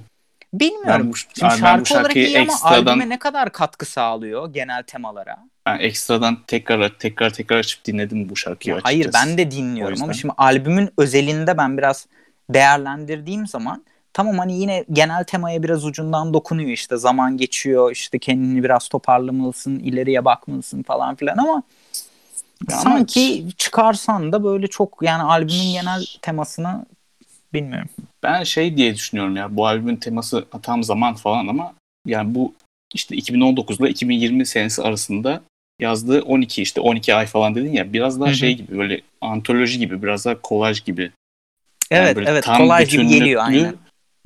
Bilmiyorum. Ben bu, Şimdi abi ben şarkı bu olarak iyi ama ekstradan albüme ne kadar katkı sağlıyor genel temalara? ben ekstradan tekrar tekrar tekrar açıp dinledim bu şarkıyı Ya hayır açıkçası. ben de dinliyorum ama şimdi albümün özelinde ben biraz değerlendirdiğim zaman tamam hani yine genel temaya biraz ucundan dokunuyor işte zaman geçiyor işte kendini biraz toparlamalısın ileriye bakmalısın falan filan ama Ya ama- sanki çıkarsan da böyle çok yani albümün genel temasını bilmiyorum. Ben şey diye düşünüyorum ya bu albümün teması tam zaman falan ama yani bu işte 2019 ile 2020 senesi arasında yazdığı 12 işte 12 ay falan dedin ya biraz daha Hı hı. şey gibi böyle antoloji gibi biraz daha kolaj gibi. Yani Evet evet tam kolay gibi geliyor aynen.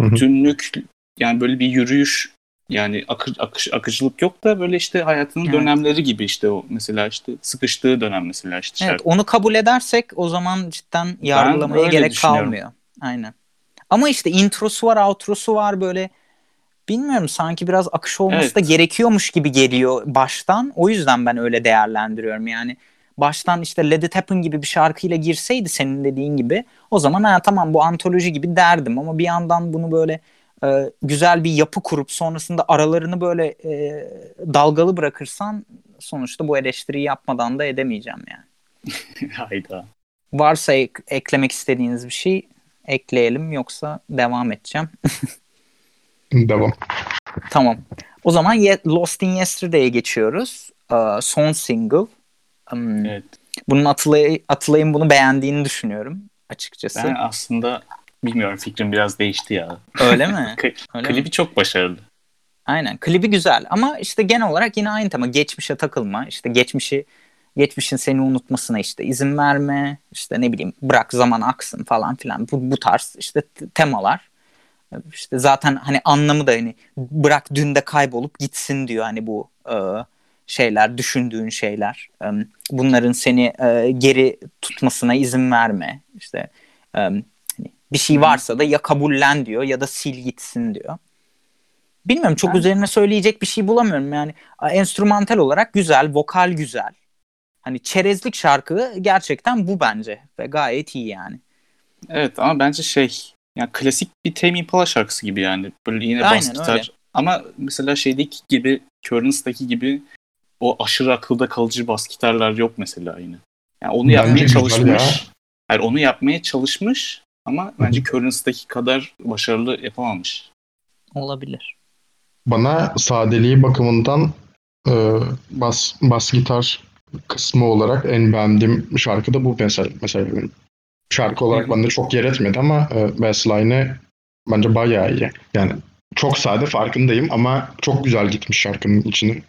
Hı hı. Bütünlük yani böyle bir yürüyüş yani akı, akış, akıcılık yok da böyle işte hayatının Evet. dönemleri gibi işte o mesela işte sıkıştığı dönem mesela işte Evet şarkı. onu kabul edersek o zaman cidden yargılamaya gerek kalmıyor. Aynen. Ama işte introsu var, outrosu var böyle bilmiyorum sanki biraz akış olması Evet. da gerekiyormuş gibi geliyor baştan. O yüzden ben öyle değerlendiriyorum. Yani baştan işte Let It Happen gibi bir şarkıyla girseydi senin dediğin gibi o zaman ha tamam bu antoloji gibi derdim ama bir yandan bunu böyle e, güzel bir yapı kurup sonrasında aralarını böyle e, dalgalı bırakırsan sonuçta bu eleştiriyi yapmadan da edemeyeceğim yani. Hayda. Varsa ek- eklemek istediğiniz bir şey ekleyelim yoksa devam edeceğim. Devam. Tamam. O zaman Ye- Lost in Yesterday'e geçiyoruz. Ee, son single. Hmm, Evet. Bunun Atılay, Atılay'ın bunu beğendiğini düşünüyorum açıkçası. Ben aslında bilmiyorum fikrim biraz değişti ya. Öyle mi? Öyle mi? klibi çok başarılı. Aynen. Klibi güzel ama işte genel olarak yine aynı tema. Geçmişe takılma. İşte geçmişi geçmişin seni unutmasına işte izin verme. işte ne bileyim bırak zaman aksın falan filan. Bu, bu tarz işte temalar. İşte zaten hani anlamı da hani bırak dün de kaybolup gitsin diyor hani bu e, şeyler, düşündüğün şeyler. Bunların seni e, geri tutmasına izin verme. İşte hani bir şey varsa da ya kabullen diyor ya da sil gitsin diyor. Bilmiyorum çok Ben- üzerine söyleyecek bir şey bulamıyorum yani. Enstrümantal olarak güzel, vokal güzel. Hani çerezlik şarkı gerçekten bu bence ve gayet iyi yani. Evet ama bence şey yani klasik bir Tame Impala şarkısı gibi yani. Böyle yine Aynen bas gitar. öyle. Ama mesela şeydeki gibi Currents'daki gibi o aşırı akılda kalıcı bas gitarlar yok mesela yine. Yani onu Bence yapmaya çalışmış. ya. Hayır onu yapmaya çalışmış ama bence Currents'taki kadar başarılı yapamamış. Olabilir. Bana sadeliği bakımından e, bas bas gitar kısmı olarak en beğendiğim şarkı da bu mesela. mesela benim. Şarkı olarak bende çok yer etmedi ama e, bassline'ı bence bayağı iyi. Yani çok sade farkındayım ama çok güzel gitmiş şarkının içine.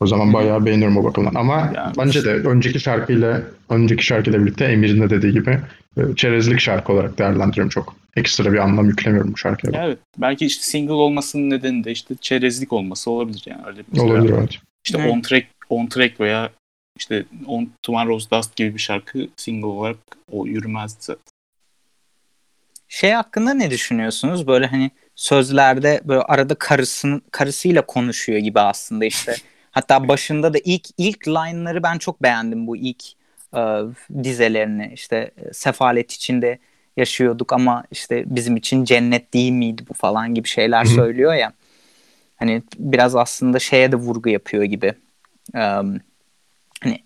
O zaman bayağı beğeniyorum o bakımdan. Ama Yani- bence de önceki şarkıyla önceki şarkıyla birlikte Emir'in de dediği gibi e, çerezlik şarkı olarak değerlendiriyorum çok. Ekstra bir anlam yüklemiyorum bu şarkıya. Evet. Belki işte single olmasının nedeni de işte çerezlik olması olabilir yani. Öyle mesela Olabilir evet. İşte Evet. on track, on track veya işte on Tomorrow's Dust gibi bir şarkı single olarak o yürümezdi zaten. Şey hakkında ne düşünüyorsunuz? Böyle hani sözlerde böyle arada karısının karısıyla konuşuyor gibi aslında işte. Hatta başında da ilk ilk line'ları ben çok beğendim bu ilk e, dizelerini. İşte e, sefalet içinde yaşıyorduk ama işte bizim için cennet değil miydi bu falan gibi şeyler söylüyor ya. Hani biraz aslında şeye de vurgu yapıyor gibi. E, hani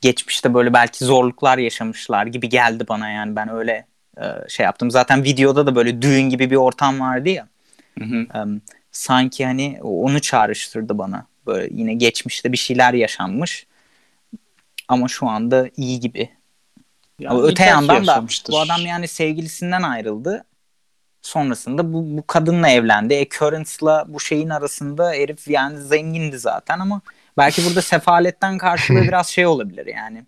geçmişte böyle belki zorluklar yaşamışlar gibi geldi bana yani ben öyle e, şey yaptım. Zaten videoda da böyle düğün gibi bir ortam vardı ya. Hı hı. E, sanki hani onu çağrıştırdı bana. Böyle yine geçmişte bir şeyler yaşanmış. Ama şu anda iyi gibi. Yani Ama öte yandan da bu adam yani sevgilisinden ayrıldı. Sonrasında bu, bu kadınla evlendi. E Currents'la bu şeyin arasında herif yani zengindi zaten ama belki burada sefaletten karşılığı biraz şey olabilir yani.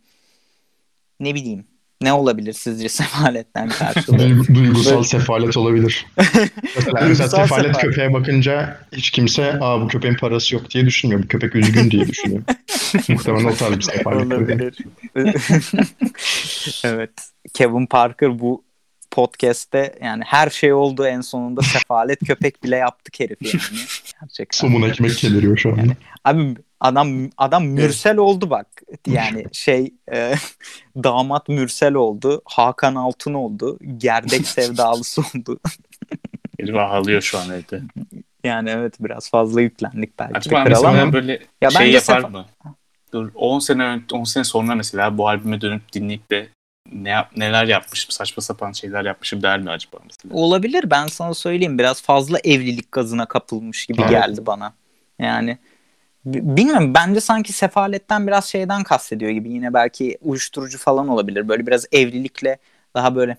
Ne bileyim. Ne olabilir sizce sefaletten karşılığı? Duygu- Duygusal sefalet olabilir. Mesela, sefalet sefalet. köpeğe bakınca hiç kimse Aa, bu köpeğin parası yok diye düşünmüyor. Bu köpek üzgün diye düşünüyor. Muhtemelen o tarz bir sefalet. olabilir. evet. Kevin Parker bu podcast'te yani her şey oldu en sonunda sefalet köpek bile yaptık herif yani. Gerçekten. Somun ekmek keliriyor şu anda. Yani- Abi adam adam Mürsel oldu bak. Yani şey e, damat Mürsel oldu. Hakan Altun oldu. Gerdek sevdalısı oldu. Herif ağlıyor şu an evde. Yani evet biraz fazla yüklendik belki Acaba kral mesela ama böyle Ya şey yapar sefa- mı? Dur 10 sene ön- 10 sene sonra mesela bu albüme dönüp dinleyip de ne yap, neler yapmışım, saçma sapan şeyler yapmışım der mi acaba mesela? olabilir ben sana söyleyeyim biraz fazla evlilik gazına kapılmış gibi Evet. geldi bana. Yani bilmiyorum bence sanki sefaletten biraz şeyden kastediyor gibi yine belki uyuşturucu falan olabilir. Böyle biraz evlilikle daha böyle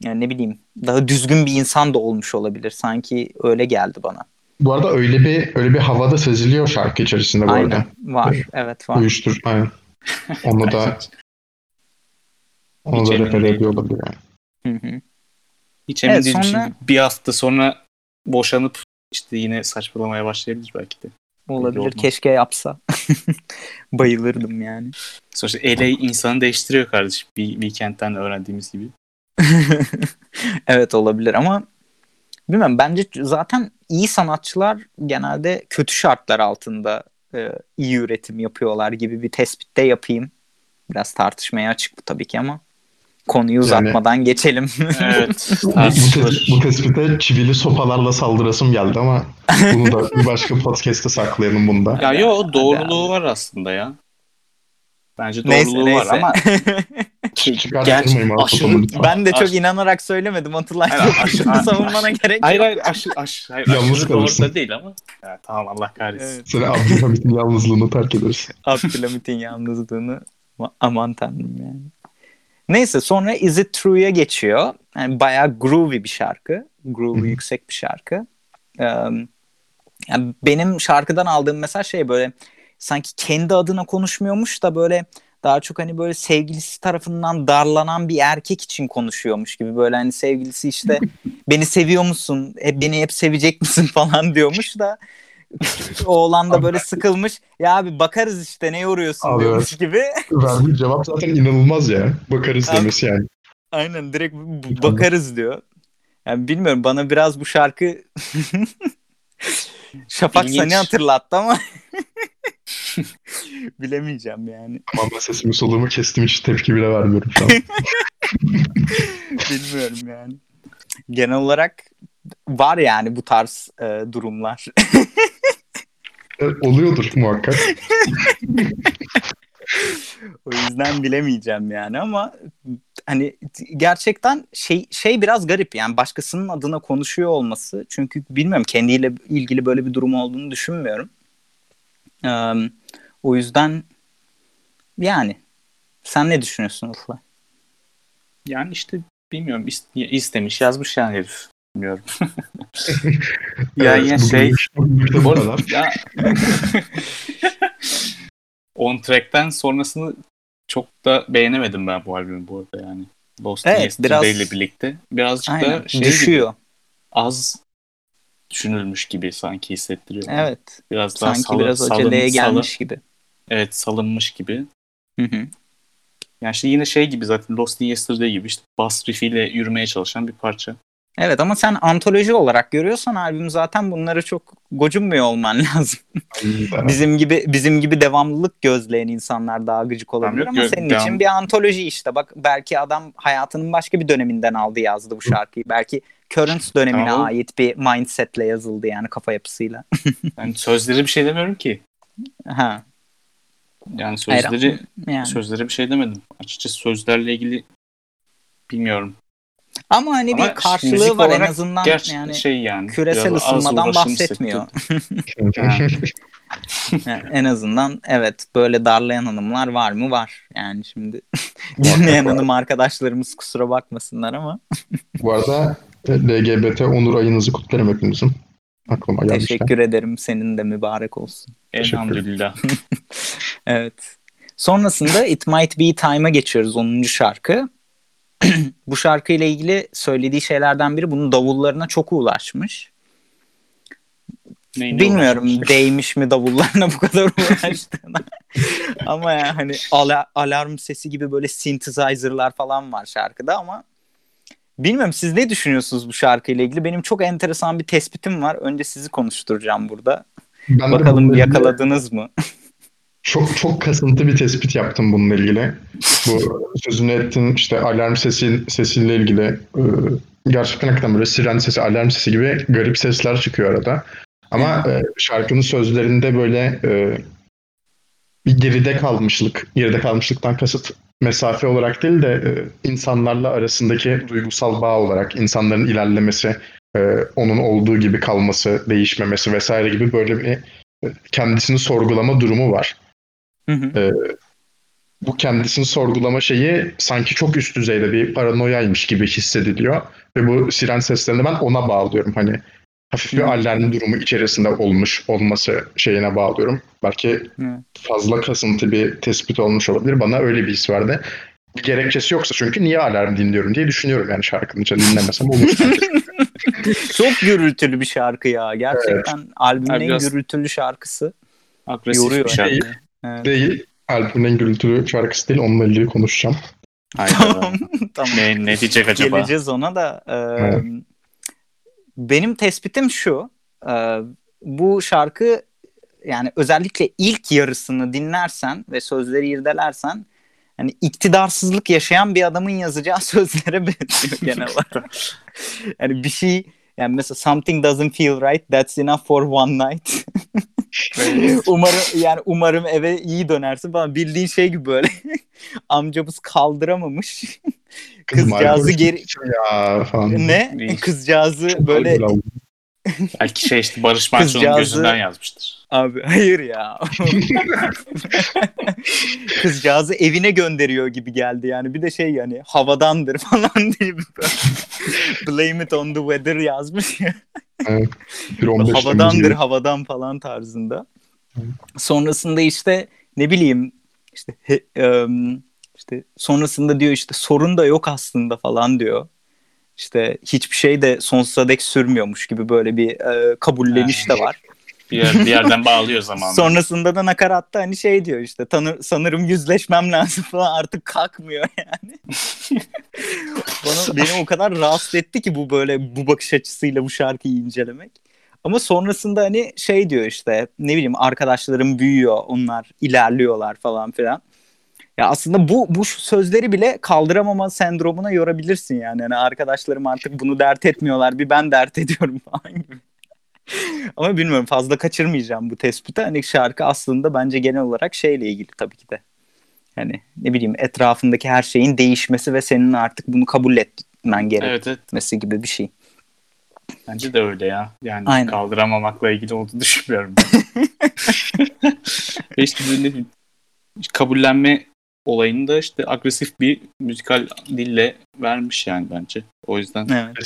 yani ne bileyim daha düzgün bir insan da olmuş olabilir. Sanki öyle geldi bana. Bu arada öyle bir öyle bir havada seziliyor şarkı içerisinde bu Aynen arada. var evet var. Uyuştur. Aynen. Onu da onu da refer ediyor olabilir yani. Hı hı. Hiç emin Evet, değilim. sonra- Şimdi bir hafta sonra boşanıp işte yine saçmalamaya başlayabilir belki de. Olabilir olmaz. keşke yapsa. Bayılırdım yani. Sonuçta LA insanı değiştiriyor kardeşim. Bir weekend'den öğrendiğimiz gibi. evet olabilir ama bilmem bence zaten iyi sanatçılar genelde kötü şartlar altında e, iyi üretim yapıyorlar gibi bir tespitte yapayım. Biraz tartışmaya açık bu tabii ki ama konuyu uzatmadan geçelim. Evet. Bu, bu, tespite çivili sopalarla saldırasım geldi ama bunu da bir başka podcast'te saklayalım bunu da. Ya yo doğruluğu var aslında ya. Bence neyse doğruluğu neyse. var ama Çıkartırmayın Gerçi aşırı- ben de çok Aş- inanarak söylemedim Atılay. Hayır, aş- savunmana gerek hayır yok. hayır hayır, Yalnız aşırı doğru kalırsın. da değil ama. Ya, tamam Allah kahretsin. Evet. Seni Abdülhamit'in yalnızlığını terk ederiz. Abdülhamit'in yalnızlığını ama- aman tanrım yani. Neyse sonra Is It True'ya geçiyor. Yani bayağı groovy bir şarkı. Groovy yüksek bir şarkı. Ee, yani benim şarkıdan aldığım mesaj şey böyle sanki kendi adına konuşmuyormuş da böyle daha çok hani böyle sevgilisi tarafından darlanan bir erkek için konuşuyormuş gibi böyle hani sevgilisi işte beni seviyor musun? Hep beni hep sevecek misin falan diyormuş da oğlan da böyle sıkılmış. Ya abi bakarız işte ne yoruyorsun Abi diyormuş gibi. Verdiği cevap zaten inanılmaz ya. Bakarız Abi- demesi yani. Aynen direkt bakarız diyor. Yani bilmiyorum bana biraz bu şarkı Şafak İlginç. Sani hatırlattı ama bilemeyeceğim yani. Ama ben sesimi soluğumu kestim hiç tepki bile vermiyorum şu an. Bilmiyorum yani. Genel olarak var yani bu tarz e, durumlar. Evet, Oluyordur muhakkak. o yüzden bilemeyeceğim yani ama hani gerçekten şey şey biraz garip yani başkasının adına konuşuyor olması çünkü bilmiyorum kendiyle ilgili böyle bir durum olduğunu düşünmüyorum. Ee, o yüzden yani sen ne düşünüyorsun Ufla? Yani işte bilmiyorum is- istemiş yazmış yani herif. Bilmiyorum. ya Evet, yine şey bu ya On Track'ten sonrasını çok da beğenemedim ben bu albümü bu arada yani. Lost Evet, Yesterday biraz- ile birlikte birazcık Aynen da şey düşüyor. gibi, az düşünülmüş gibi sanki hissettiriyor. Evet. Biraz daha Sanki salın- biraz aceleye salın- gelmiş gibi. evet salınmış gibi. Hı hı. Yani işte yine şey gibi zaten Lost in Yesterday gibi işte bass riffiyle yürümeye çalışan bir parça. Evet ama sen antoloji olarak görüyorsan albüm zaten bunları çok gocunmuyor olman lazım. bizim gibi bizim gibi devamlılık gözleyen insanlar daha gıcık olabilir ama senin için bir antoloji işte. Bak belki adam hayatının başka bir döneminden aldı yazdı bu şarkıyı. Belki current dönemine Tamam. ait bir mindsetle yazıldı yani kafa yapısıyla. Yani sözleri bir şey demiyorum ki. ha. Yani Hayır, sözleri yani. sözlere bir şey demedim. Açıkçası sözlerle ilgili bilmiyorum. Ama hani Ama bir karşılığı var en azından yani şey yani. küresel ısınmadan bahsetmiyor. Yani. En azından evet böyle darlayan hanımlar var mı? Var. Yani şimdi dinleyen hanım arkadaşlarımız kusura bakmasınlar ama Bu arada LGBT onur ayınızı kutlarım hepinizin. Aklıma gelmişken. teşekkür ederim. Senin de mübarek olsun. Elhamdülillah. Evet. Sonrasında It Might Be Time'a geçiyoruz 10. şarkı. bu şarkıyla ilgili söylediği şeylerden biri bunun davullarına çok ulaşmış. Neyine Bilmiyorum uğraşmış? değmiş mi davullarına bu kadar uğraştığına. ama ya hani ala- alarm sesi gibi böyle synthesizer'lar falan var şarkıda ama bilmiyorum siz ne düşünüyorsunuz bu şarkıyla ilgili? Benim çok enteresan bir tespitim var. Önce sizi konuşturacağım burada. Ben Bakalım yakaladınız mı? Çok çok kasıntı bir tespit yaptım bununla ilgili. Bu sözünü ettiğin işte alarm sesi sesiyle ilgili e, gerçekten hakikaten böyle siren sesi, alarm sesi gibi garip sesler çıkıyor arada. Ama e, şarkının sözlerinde böyle e, bir geride kalmışlık, geride kalmışlıktan kasıt mesafe olarak değil de e, insanlarla arasındaki duygusal bağ olarak insanların ilerlemesi, e, onun olduğu gibi kalması, değişmemesi vesaire gibi böyle bir e, kendisini sorgulama durumu var Hı hı. bu kendisini sorgulama şeyi sanki çok üst düzeyde bir paranoyaymış gibi hissediliyor. Ve bu siren seslerini ben ona bağlıyorum. Hani hafif bir Hı. alarm durumu içerisinde olmuş olması şeyine bağlıyorum. Belki Evet. fazla kasıntı bir tespit olmuş olabilir. Bana öyle bir his verdi. Bir gerekçesi yoksa çünkü niye alarm dinliyorum diye düşünüyorum yani şarkının içinde dinlemesem olur. Çok gürültülü bir şarkı ya. Gerçekten albümün Abi en biraz- gürültülü şarkısı. Agresif Yoruyor. bir şarkı. Evet. değil. Albümün en gürültülü şarkısı değil. Onunla ilgili konuşacağım. Hayda. tamam. tamam. ne, ne diyecek acaba? Geleceğiz ona da. e, Evet. Benim tespitim şu. e, bu şarkı yani özellikle ilk yarısını dinlersen ve sözleri irdelersen hani iktidarsızlık yaşayan bir adamın yazacağı sözlere benziyor genel olarak. yani bir şey yani mesela something doesn't feel right that's enough for one night. umarım yani umarım eve iyi dönersin falan bildiğin şey gibi böyle. Amcamız kaldıramamış. Kızcağızı geri ya falan. ne? Kızcağızı Çok böyle. Belki şey işte Barış Manço'nun Kızcağızı- gözünden yazmıştır. Abi hayır ya. Kızcağızı evine gönderiyor gibi geldi yani. Bir de şey yani havadandır falan diye blame it on the weather yazmış ya. Bir 15 Temmuz havadandır havadan falan tarzında. Sonrasında işte ne bileyim işte he- em, işte sonrasında diyor işte sorun da yok aslında falan diyor. İşte hiçbir şey de sonsuza dek sürmüyormuş gibi böyle bir e, kabulleniş de var. Bir, yer, bir yerden bağlıyor zamanı. Sonrasında da nakaratta hani şey diyor işte tanı, sanırım yüzleşmem lazım falan artık kalkmıyor yani. Bana, beni o kadar rahatsız etti ki bu böyle bu bakış açısıyla bu şarkıyı incelemek. Ama sonrasında hani şey diyor işte ne bileyim arkadaşlarım büyüyor onlar ilerliyorlar falan filan. Ya aslında bu bu sözleri bile kaldıramama sendromuna yorabilirsin yani. yani arkadaşlarım artık bunu dert etmiyorlar bir ben dert ediyorum falan gibi. Ama bilmiyorum fazla kaçırmayacağım bu tespiti. Hani şarkı aslında bence genel olarak şeyle ilgili tabii ki de. Hani ne bileyim etrafındaki her şeyin değişmesi ve senin artık bunu kabul etmen gerekmesi Evet evet. gibi bir şey. Bence de öyle ya. Yani Aynen. kaldıramamakla ilgili olduğunu düşünmüyorum ben. Ve işte böyle kabullenme olayını da işte agresif bir müzikal dille vermiş yani bence. O yüzden Evet.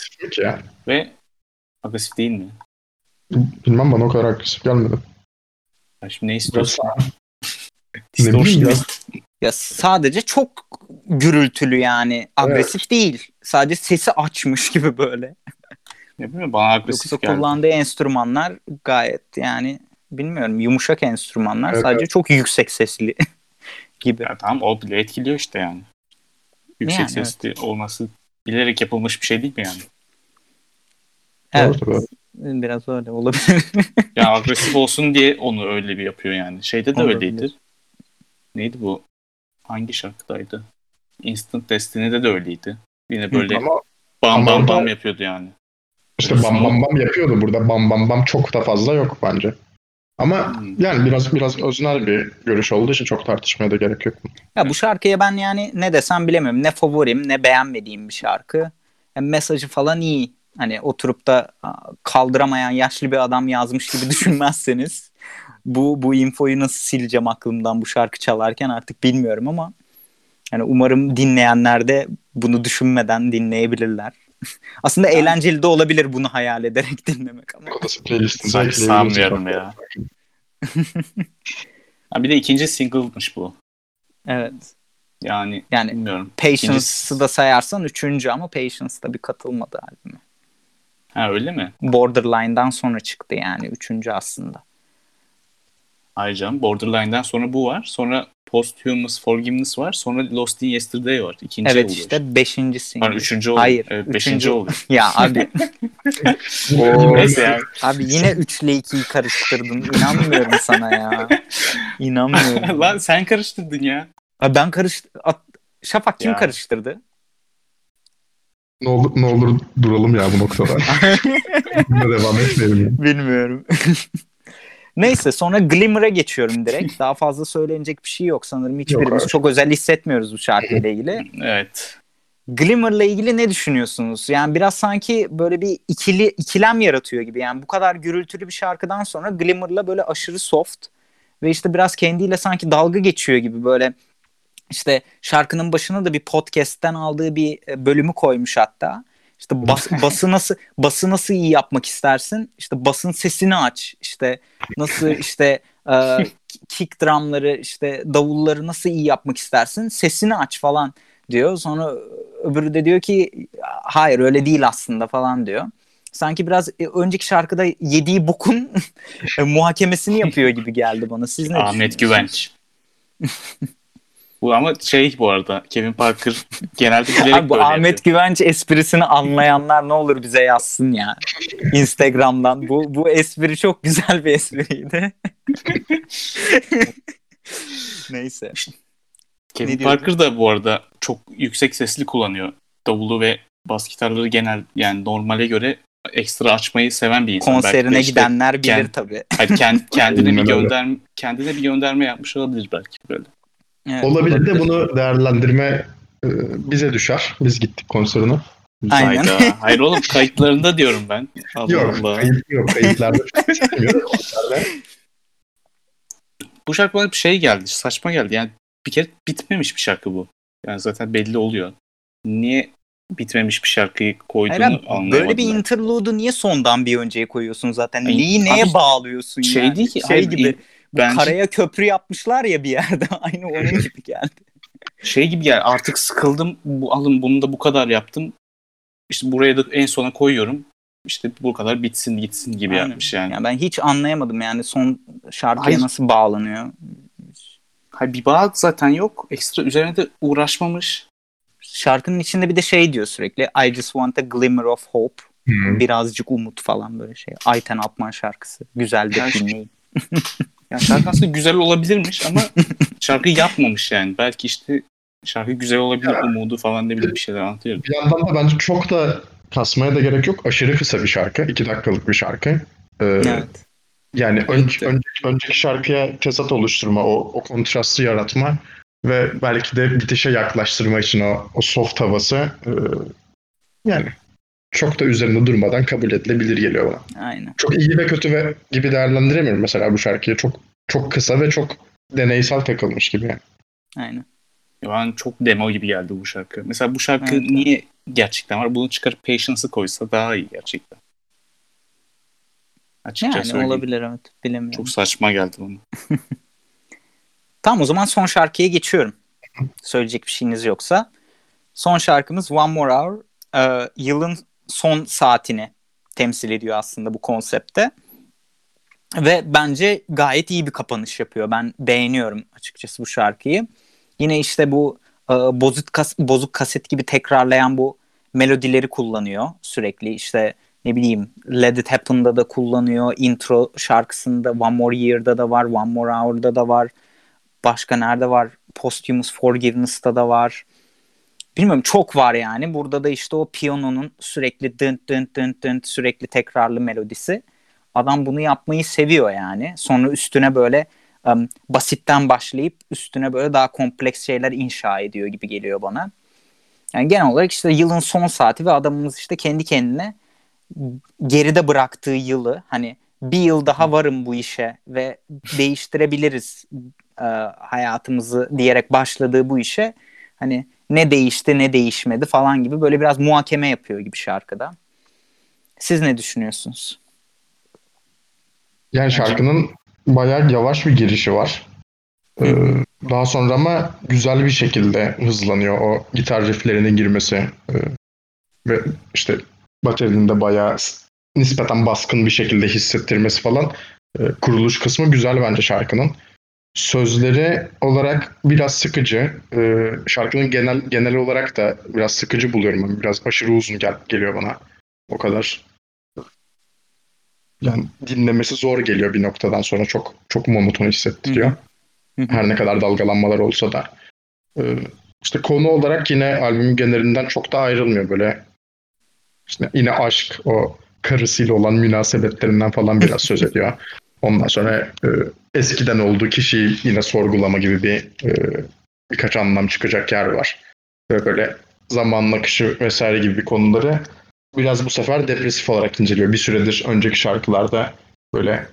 Ve agresif değil mi? Bilmem bana o kadar agresif gelmedi. Ya şimdi ne istiyorsun? Ne Distortion ya. Ya sadece çok gürültülü yani. Agresif değil. Sadece sesi açmış gibi böyle. Ne bileyim bana agresif Yoksa geldi. kullandığı enstrümanlar gayet yani bilmiyorum yumuşak enstrümanlar. Evet, sadece çok yüksek sesli gibi. Ya tamam o bile etkiliyor işte yani. Yüksek Yani, sesli olması bilerek yapılmış bir şey değil mi yani? Evet. Doğru. Biraz öyle olabilir. Ya agresif olsun diye onu öyle bir yapıyor yani. Şeyde de Olabilir. öyleydi. Neydi bu? Hangi şarkıdaydı? Instant Destiny'de de öyleydi. Yine böyle Ama bam ama bam bam yapıyordu yani. işte bam bam bam yapıyordu. Burada bam bam bam çok da fazla yok bence. Ama Hmm. yani biraz biraz öznel bir görüş olduğu için çok tartışmaya da gerek yok. ya bu şarkıya ben yani ne desem bilemiyorum. Ne favorim ne beğenmediğim bir şarkı. Yani mesajı falan iyi. Hani oturup da kaldıramayan yaşlı bir adam yazmış gibi düşünmezseniz bu bu infoyu nasıl sileceğim aklımdan bu şarkı çalarken artık bilmiyorum ama yani umarım dinleyenler de bunu düşünmeden dinleyebilirler. Aslında eğlenceli de olabilir bunu hayal ederek dinlemek ama. Odası ekleyebilirsiniz. sanmıyorum ya. Ha, bir de ikinci single'mış bu. Evet. Yani, Yani bilmiyorum. Patience'ı da sayarsan üçüncü ama Patience tabii katılmadı albüme. Ha öyle mi? Borderline'dan sonra çıktı yani üçüncü aslında. Canım. Borderline'den sonra bu var. Sonra Posthumous Forgiveness var. Sonra Lost in Yesterday var. İkinci evet oluyor işte beşinci single. Pardon, üçüncü oluyor. Hayır. Evet, üçüncü- beşinci oluyor. Ya abi, Neyse abi yine 3 ile 2'yi karıştırdın. İnanmıyorum sana ya. İnanmıyorum. Lan sen karıştırdın ya. Abi ben karıştı At- Şafak kim Ya. karıştırdı? Ne olur, ne olur duralım ya bu noktada. Buna devam etmeyelim. Bilmiyorum. Neyse sonra Glimmer'a geçiyorum direkt. Daha fazla söylenecek bir şey yok sanırım. Hiçbirimiz çok özel hissetmiyoruz bu şarkıyla ilgili. Evet. Glimmer'la ilgili ne düşünüyorsunuz? Yani biraz sanki böyle bir ikili ikilem yaratıyor gibi. Yani bu kadar gürültülü bir şarkıdan sonra Glimmer'la böyle aşırı soft ve işte biraz kendiyle sanki dalga geçiyor gibi böyle işte şarkının başına da bir podcast'ten aldığı bir e, bölümü koymuş hatta. İşte bas, bası nasıl bası nasıl iyi yapmak istersin? İşte basın sesini aç. İşte nasıl işte e, kick drumları işte davulları nasıl iyi yapmak istersin? Sesini aç falan diyor. Sonra öbürü de diyor ki hayır öyle değil aslında falan diyor. Sanki biraz e, önceki şarkıda yediği bokun e, muhakemesini yapıyor gibi geldi bana. Siz ne Ahmet? Güvenç. bu ama şey bu arada Kevin Parker genelde bilerek Abi bu böyle Ahmet yapıyor. Güvenç esprisini anlayanlar ne olur bize yazsın ya. Instagram'dan. Bu bu espri çok güzel bir espriydi. Neyse. Kevin Ne? Parker da bu arada çok yüksek sesli kullanıyor. Davulu ve bas gitarları genel yani normale göre ekstra açmayı seven bir insan. Belki Konserine işte gidenler bilir kend- tabii. Hayır, kend- kendine bir gönderme kendine bir gönderme yapmış olabilir belki böyle. Evet, Olabilir de bunu değerlendirme e, bize düşer. Biz gittik konserine. Aynen. Hayda. Hayır oğlum kayıtlarında diyorum ben. Allah Yok, Allah. kayıt, yok kayıtlarda. Konserde Bu şarkı bana bir şey geldi. Saçma geldi. Yani bir kere bitmemiş bir şarkı bu. Yani zaten belli oluyor. Niye bitmemiş bir şarkıyı koyduğunu Hayır anlayamadım. böyle bir interlude'u niye sondan bir önceye koyuyorsun zaten? Ay, Neyi neye abi, bağlıyorsun şey yani? değil ki, Şey hayır, gibi. in- bence- karaya köprü yapmışlar ya bir yerde. Aynı onun gibi geldi. şey gibi yani artık sıkıldım. Bu alın bunu da bu kadar yaptım. İşte buraya da en sona koyuyorum. İşte bu kadar bitsin gitsin gibi Aynen. yapmış yani. Yani ben hiç anlayamadım yani son şarkıya Hayır. nasıl bağlanıyor. Hayır, bir bağ zaten yok. Ekstra üzerine de uğraşmamış. Şarkının içinde bir de şey diyor sürekli. I just want a glimmer of hope. Hı. Birazcık umut falan böyle şey. Ayten Alpman şarkısı. Güzel de dinleyin. Yani şarkı aslında güzel olabilirmiş ama şarkı yapmamış yani. Belki işte şarkı güzel olabilir umudu falan bileyim bir şeyler anlatıyor. Bir yandan da bence çok da kasmaya da gerek yok. Aşırı kısa bir şarkı. iki dakikalık bir şarkı. Ee, Evet. Yani ön- Bitti. önceki, önceki şarkıya kesat oluşturma, o, o kontrastı yaratma ve belki de bitişe yaklaştırma için o, o soft havası e, yani çok da üzerinde durmadan kabul edilebilir geliyor bana. Aynen. Çok iyi ve kötü ve gibi değerlendiremiyorum mesela bu şarkıyı. Çok çok kısa ve çok deneysel takılmış gibi yani. Aynen. Bana çok demo gibi geldi bu şarkı. Mesela bu şarkı Evet, niye gerçekten var? Bunu çıkarıp Patience'ı koysa daha iyi gerçekten. Açıkça Yani söyleyeyim. olabilir evet. Bilemiyorum. Çok saçma geldi bana. Tamam o zaman son şarkıya geçiyorum. Söyleyecek bir şeyiniz yoksa. Son şarkımız One More Hour. Ee, yılın son saatini temsil ediyor aslında bu konsepte. Ve bence gayet iyi bir kapanış yapıyor. Ben beğeniyorum açıkçası bu şarkıyı. Yine işte bu e, bozuk, kas- bozuk kaset gibi tekrarlayan bu melodileri kullanıyor sürekli. İşte ne bileyim Let It Happen'da da kullanıyor. Intro şarkısında One More Year'da da var. One More Hour'da da var. Başka nerede var? Posthumous Forgiveness'ta da var. Bilmiyorum çok var yani. Burada da işte o piyanonun sürekli dın dın dın dın sürekli tekrarlı melodisi. Adam bunu yapmayı seviyor yani. Sonra üstüne böyle um, basitten başlayıp üstüne böyle daha kompleks şeyler inşa ediyor gibi geliyor bana. Yani genel olarak işte yılın son saati ve adamımız işte kendi kendine geride bıraktığı yılı hani bir yıl daha varım bu işe ve değiştirebiliriz e, hayatımızı diyerek başladığı bu işe hani ne değişti ne değişmedi falan gibi böyle biraz muhakeme yapıyor gibi şarkıda. Siz ne düşünüyorsunuz? Yani şarkının bayağı yavaş bir girişi var. Ee, Daha sonra ama güzel bir şekilde hızlanıyor o gitar rifflerinin girmesi. Ee, ve işte baterinin de bayağı nispeten baskın bir şekilde hissettirmesi falan. Ee, kuruluş kısmı güzel bence şarkının. Sözleri olarak biraz sıkıcı. Ee, şarkının genel genel olarak da biraz sıkıcı buluyorum. Biraz aşırı uzun gel geliyor bana. O kadar yani dinlemesi zor geliyor bir noktadan sonra çok çok monoton hissettiriyor. Her ne kadar dalgalanmalar olsa da. Ee, işte konu olarak yine albümün genelinden çok da ayrılmıyor böyle. İşte yine aşk, o karısıyla olan münasebetlerinden falan biraz söz ediyor. Ondan sonra e, eskiden olduğu kişiyi yine sorgulama gibi bir e, birkaç anlam çıkacak yer var. Ve böyle zaman akışı vesaire gibi konuları biraz bu sefer depresif olarak inceliyor. Bir süredir önceki şarkılarda böyle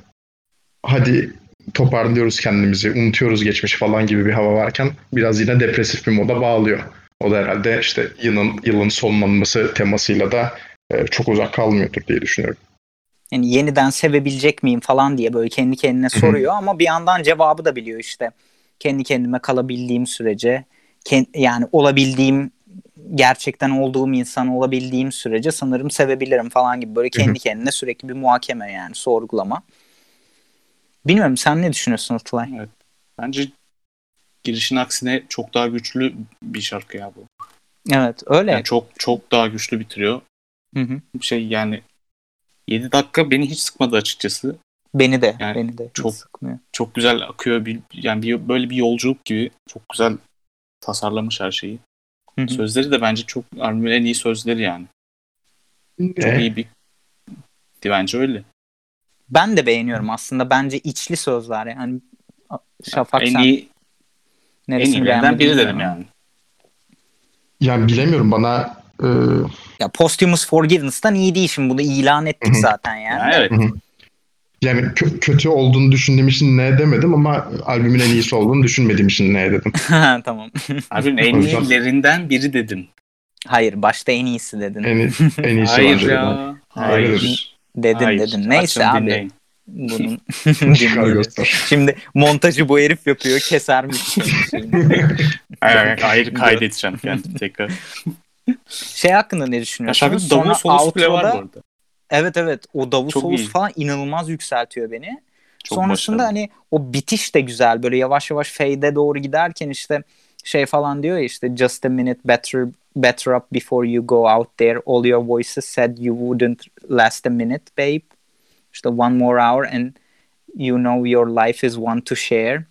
hadi toparlıyoruz kendimizi, unutuyoruz geçmiş falan gibi bir hava varken biraz yine depresif bir moda bağlıyor. O da herhalde işte yılın yılın sonlanması temasıyla da e, çok uzak kalmıyordur diye düşünüyorum. Yani yeniden sevebilecek miyim falan diye böyle kendi kendine soruyor ama bir yandan cevabı da biliyor işte. Kendi kendime kalabildiğim sürece yani olabildiğim gerçekten olduğum insan olabildiğim sürece sanırım sevebilirim falan gibi böyle kendi kendine sürekli bir muhakeme yani sorgulama. Bilmiyorum sen ne düşünüyorsun Atılay? Evet. Bence girişin aksine çok daha güçlü bir şarkı ya bu. Evet öyle. Yani çok çok daha güçlü bitiriyor. Hı hı. Şey yani 7 dakika beni hiç sıkmadı açıkçası. Beni de, yani beni de çok sıkmıyor. Çok güzel akıyor bir yani bir, böyle bir yolculuk gibi çok güzel tasarlamış her şeyi. Hı hı. Sözleri de bence çok albümün en iyi sözleri yani. Çok iyi bir bence öyle. Ben de beğeniyorum aslında. Bence içli sözler yani. Şafak en sen iyi en neresini iyilerinden beğenmedin biri dedim yani. Yani bilemiyorum bana e, Ya Posthumous Forgiveness'tan iyi değil şimdi bunu ilan ettik zaten yani. Yani evet. Yani kö- kötü olduğunu düşündüğüm için ne demedim ama albümün en iyisi olduğunu düşünmediğim için ne dedim. tamam. Albümün en O yüzden- iyilerinden biri dedim. Hayır başta en iyisi dedin. En, en iyisi Hayır bence dedim. ya. Hayır. Hayır. dedin Hayır. dedin. Neyse Açın, abi. dinleyin. Bunun Çıkar dinleyelim. göster. Şimdi montajı bu herif yapıyor. Keser mi? Hayır, hayır, ayrı kaydedeceğim kendim tekrar. Şey hakkında ne düşünüyorsun? şarkının davul solosu bile var bu arada. Evet evet o davul Çok iyi. falan inanılmaz yükseltiyor beni. Çok Sonrasında başarılı. hani o bitiş de güzel böyle yavaş yavaş fade'e doğru giderken işte şey falan diyor ya işte just a minute better better up before you go out there all your voices said you wouldn't last a minute babe işte one more hour and you know your life is one to share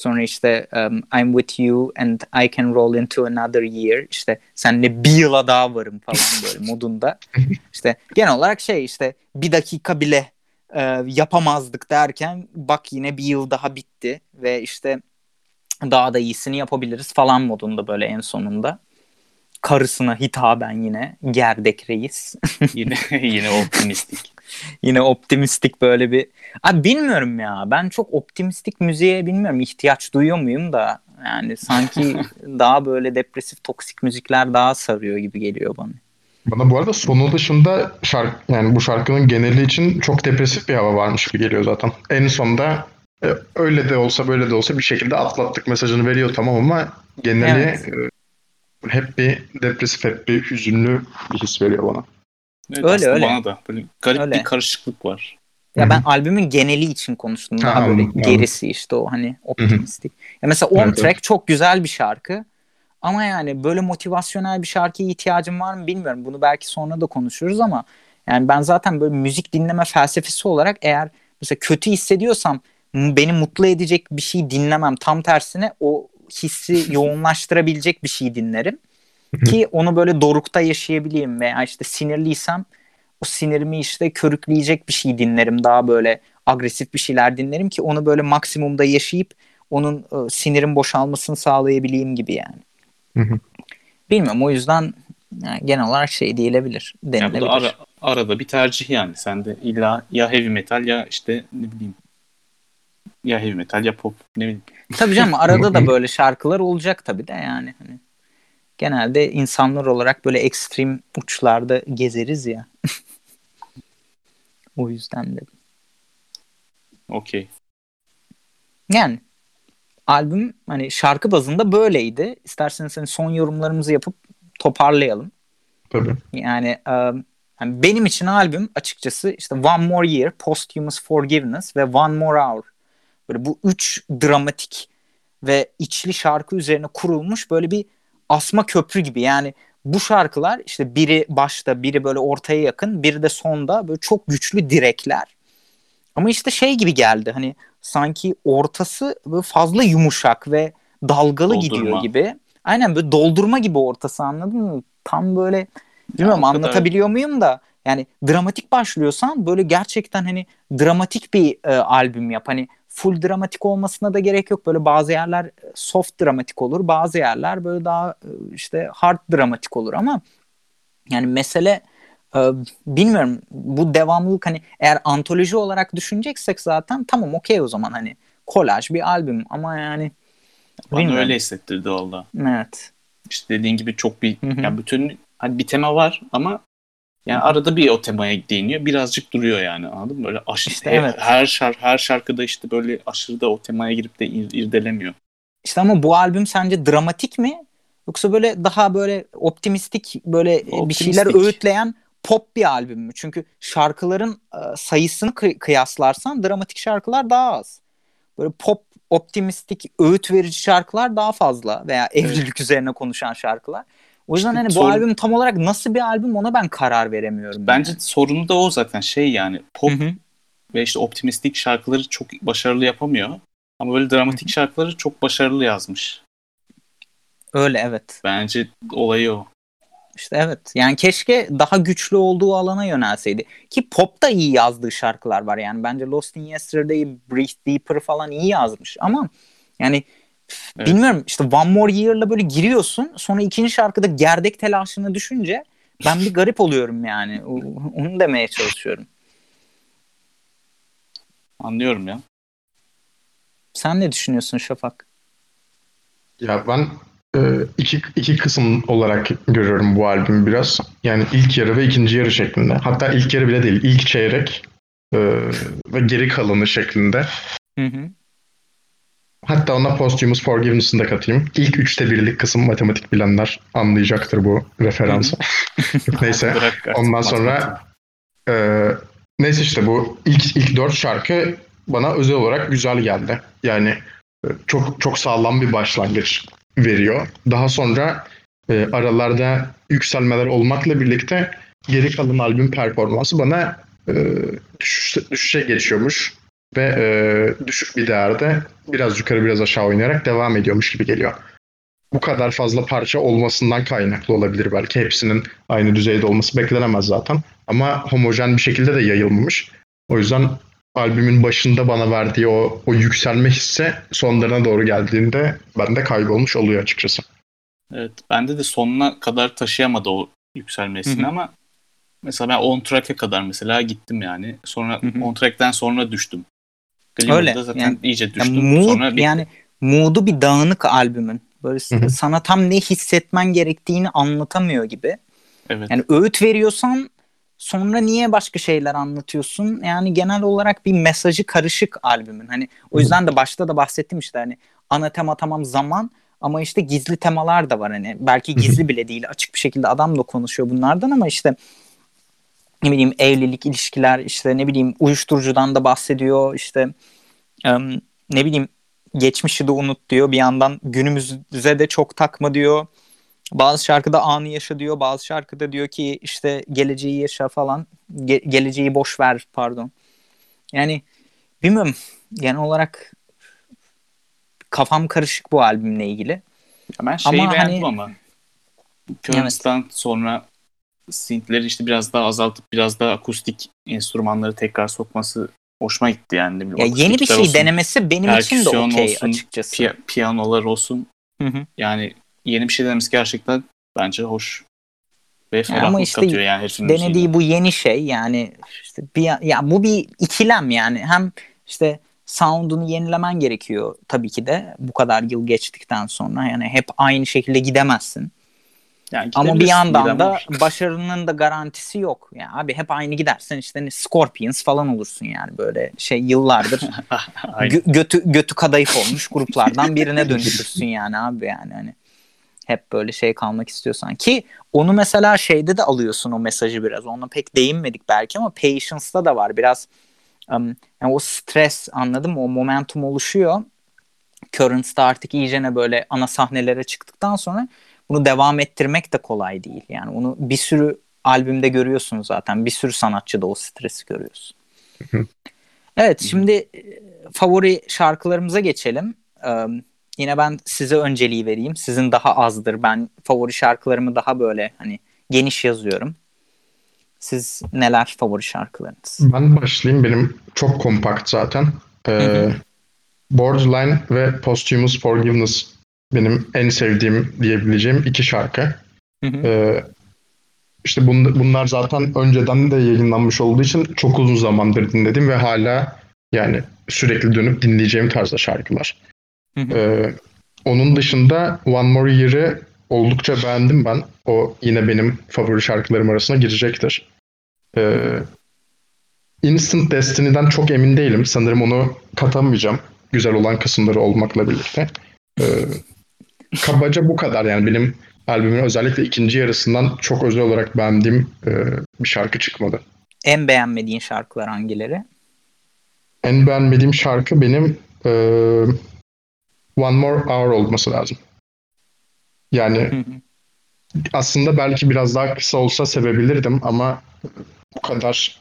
sonra işte um, I'm with you and I can roll into another year işte senle bir yıla daha varım falan böyle modunda işte genel olarak şey işte bir dakika bile e, yapamazdık derken bak yine bir yıl daha bitti ve işte daha da iyisini yapabiliriz falan modunda böyle en sonunda. Karısına hitaben yine gerdek reis. Yine yine optimistik. yine optimistik böyle bir... Abi bilmiyorum ya ben çok optimistik müziğe bilmiyorum ihtiyaç duyuyor muyum da yani sanki daha böyle depresif toksik müzikler daha sarıyor gibi geliyor bana. Bana bu arada sonu dışında şarkı yani bu şarkının geneli için çok depresif bir hava varmış gibi geliyor zaten. En sonda e, öyle de olsa böyle de olsa bir şekilde atlattık mesajını veriyor tamam ama geneli Evet. e, hep bir depresif hep bir hüzünlü bir his veriyor bana. Evet, Öyle, öyle. Bana da böyle garip Öyle. bir karışıklık var. Ya ben hı. albümün geneli için konuştum. Ha, Daha böyle anladım. gerisi işte o hani optimistik. Ya mesela On Evet, Track evet. çok güzel bir şarkı. Ama yani böyle motivasyonel bir şarkıya ihtiyacım var mı bilmiyorum. Bunu belki sonra da konuşuruz ama yani ben zaten böyle müzik dinleme felsefesi olarak eğer mesela kötü hissediyorsam beni mutlu edecek bir şey dinlemem. Tam tersine o hissi yoğunlaştırabilecek bir şey dinlerim. Ki onu böyle dorukta yaşayabileyim veya işte sinirliysem o sinirimi işte körükleyecek bir şey dinlerim. Daha böyle agresif bir şeyler dinlerim ki onu böyle maksimumda yaşayıp onun e, sinirin boşalmasını sağlayabileyim gibi yani. Hı hı. Bilmiyorum o yüzden yani genel olarak şey diyebilir, Ya bu denilebilir. da ara, arada bir tercih yani. Sen de illa ya heavy metal ya işte ne bileyim ya heavy metal ya pop ne bileyim. Tabii canım arada da böyle şarkılar olacak tabii de yani. Hani genelde insanlar olarak böyle ekstrem uçlarda gezeriz ya. o yüzden de. Okey. Yani albüm hani şarkı bazında böyleydi. İsterseniz hani son yorumlarımızı yapıp toparlayalım. Tabii. Yani, e, yani benim için albüm açıkçası işte One More Year, Posthumous Forgiveness ve One More Hour. Böyle bu üç dramatik ve içli şarkı üzerine kurulmuş böyle bir asma köprü gibi. Yani bu şarkılar işte biri başta, biri böyle ortaya yakın, biri de sonda böyle çok güçlü direkler. Ama işte şey gibi geldi hani sanki ortası böyle fazla yumuşak ve dalgalı Doldurma. gidiyor gibi. Aynen böyle doldurma gibi ortası anladın mı? Tam böyle bilmiyorum kadar- anlatabiliyor muyum da yani dramatik başlıyorsan böyle gerçekten hani dramatik bir e, albüm yap. Hani full dramatik olmasına da gerek yok. Böyle bazı yerler e, soft dramatik olur. Bazı yerler böyle daha e, işte hard dramatik olur ama yani mesele e, bilmiyorum bu devamlılık hani eğer antoloji olarak düşüneceksek zaten tamam okey o zaman hani kolaj bir albüm ama yani Bana bilmiyorum. öyle hissettirdi valla. Evet. İşte dediğin gibi çok bir Hı hı. yani bütün hani bir tema var ama yani arada bir o temaya değiniyor. Birazcık duruyor yani anladın mı? Böyle aşırı İşte evet. her şar her şarkıda işte böyle aşırı da o temaya girip de ir- irdelemiyor. İşte ama bu albüm sence dramatik mi? Yoksa böyle daha böyle optimistik böyle e, bir Optimistik. şeyler öğütleyen pop bir albüm mü? Çünkü şarkıların e, sayısını kı- kıyaslarsan dramatik şarkılar daha az. Böyle pop, optimistik, öğüt verici şarkılar daha fazla veya evlilik üzerine konuşan şarkılar. O yüzden İşte hani bu sorun- albüm tam olarak nasıl bir albüm ona ben karar veremiyorum. Bence sorunu da o zaten şey yani pop Hı hı. ve işte optimistik şarkıları çok başarılı yapamıyor. Ama böyle dramatik şarkıları çok başarılı yazmış. öyle evet. Bence olayı o. İşte evet. Yani keşke daha güçlü olduğu alana yönelseydi. Ki popta iyi yazdığı şarkılar var. Yani bence Lost in Yesterday, Breathe Deeper falan iyi yazmış. Ama yani Evet. bilmiyorum işte One More Year'la böyle giriyorsun. Sonra ikinci şarkıda gerdek telaşını düşünce ben bir garip oluyorum yani. Onu demeye çalışıyorum. Anlıyorum ya. Sen ne düşünüyorsun Şafak? Ya ben e, iki, iki kısım olarak görüyorum bu albümü biraz. Yani ilk yarı ve ikinci yarı şeklinde. Hatta ilk yarı bile değil. ilk çeyrek e, ve geri kalanı şeklinde. Hı hı. Hatta ona Posthumous Forgiveness'ını da katayım. İlk üçte birlik kısım matematik bilenler anlayacaktır bu referansı. Neyse. Ondan sonra. Ee, neyse işte bu ilk ilk dört şarkı bana özel olarak güzel geldi. Yani e, çok çok sağlam bir başlangıç veriyor. Daha sonra e, aralarda yükselmeler olmakla birlikte geri kalan albüm performansı bana e, düşüş, düşüşe geçiyormuş ve e, düşük bir değerde biraz yukarı biraz aşağı oynayarak devam ediyormuş gibi geliyor. Bu kadar fazla parça olmasından kaynaklı olabilir belki. Hepsinin aynı düzeyde olması beklenemez zaten. Ama homojen bir şekilde de yayılmamış. O yüzden albümün başında bana verdiği o, o yükselme hissi sonlarına doğru geldiğinde bende kaybolmuş oluyor açıkçası. Evet, bende de sonuna kadar taşıyamadı o yükselmesini ama mesela ben on track'e kadar mesela gittim yani. Sonra Hı hı. on track'ten sonra düştüm. Glimmer'da Öyle, zaten yani- iyice düştüm. mood, sonra bir yani mood'u bir dağınık albümün. Böyle Hı hı. sana tam ne hissetmen gerektiğini anlatamıyor gibi. evet. Yani öğüt veriyorsan sonra niye başka şeyler anlatıyorsun? Yani genel olarak bir mesajı karışık albümün. Hani o yüzden de başta da bahsettim işte hani ana tema tamam zaman ama işte gizli temalar da var hani. Belki gizli bile değil açık bir şekilde adam da konuşuyor bunlardan ama işte ne bileyim evlilik, ilişkiler işte ne bileyim uyuşturucudan da bahsediyor işte em, ne bileyim geçmişi de unut diyor bir yandan günümüze de çok takma diyor. Bazı şarkıda anı yaşa diyor. Bazı şarkıda diyor ki işte geleceği yaşa falan. Ge- geleceği boş ver pardon. Yani bilmiyorum. Genel olarak kafam karışık bu albümle ilgili. Ya ben şeyi Ama beğendim hani- ama Currents'tan sonra synthleri işte biraz daha azaltıp biraz daha akustik enstrümanları tekrar sokması hoşuma gitti yani. Ya yeni bir şey olsun, denemesi benim için de okey açıkçası. piya- piyanolar olsun. Hı hı. Yani yeni bir şey denemesi gerçekten bence hoş. Ve ferahlık ama işte katıyor yani müziğine. denediği bu yeni şey yani işte bir ya bu bir ikilem yani hem işte sound'unu yenilemen gerekiyor tabii ki de bu kadar yıl geçtikten sonra yani hep aynı şekilde gidemezsin. Yani Ama bir yandan da başarının da garantisi yok. Ya abi hep aynı gidersen işte hani Scorpions falan olursun yani böyle şey yıllardır gö- götü götü kadayıf olmuş gruplardan birine dönüşürsün yani abi yani hani hep böyle şey kalmak istiyorsan. Ki onu mesela şeyde de alıyorsun o mesajı biraz. Ona pek değinmedik belki ama Patience'da da var. Biraz um, yani o stres anladın mı? O momentum oluşuyor. Currents'ta artık iyicene böyle ana sahnelere çıktıktan sonra bunu devam ettirmek de kolay değil yani onu bir sürü albümde görüyorsun zaten bir sürü sanatçıda o stresi görüyorsun. Evet şimdi e, favori şarkılarımıza geçelim. Ee, yine ben size önceliği vereyim. Sizin daha azdır. Ben favori şarkılarımı daha böyle hani geniş yazıyorum. Siz neler favori şarkılarınız? Ben başlayayım. Benim çok kompakt zaten. Ee. Borderline ve Posthumous Forgiveness benim en sevdiğim diyebileceğim iki şarkı. Hı hı. Ee, işte bun- bunlar zaten önceden de yayınlanmış olduğu için çok uzun zamandır dinledim ve hala yani sürekli dönüp dinleyeceğim tarzda şarkılar. Hı hı. Ee, onun dışında One More Year'ı oldukça beğendim ben. O yine benim favori şarkılarım arasına girecektir. Ee, Instant Destiny'den çok emin değilim. Sanırım onu katamayacağım. Güzel olan kısımları olmakla birlikte. Ee, kabaca bu kadar yani benim albümün özellikle ikinci yarısından çok özel olarak beğendiğim e, bir şarkı çıkmadı. En beğenmediğin şarkılar hangileri? En beğenmediğim şarkı benim e, One More Hour olması lazım. Yani aslında belki biraz daha kısa olsa sevebilirdim ama bu kadar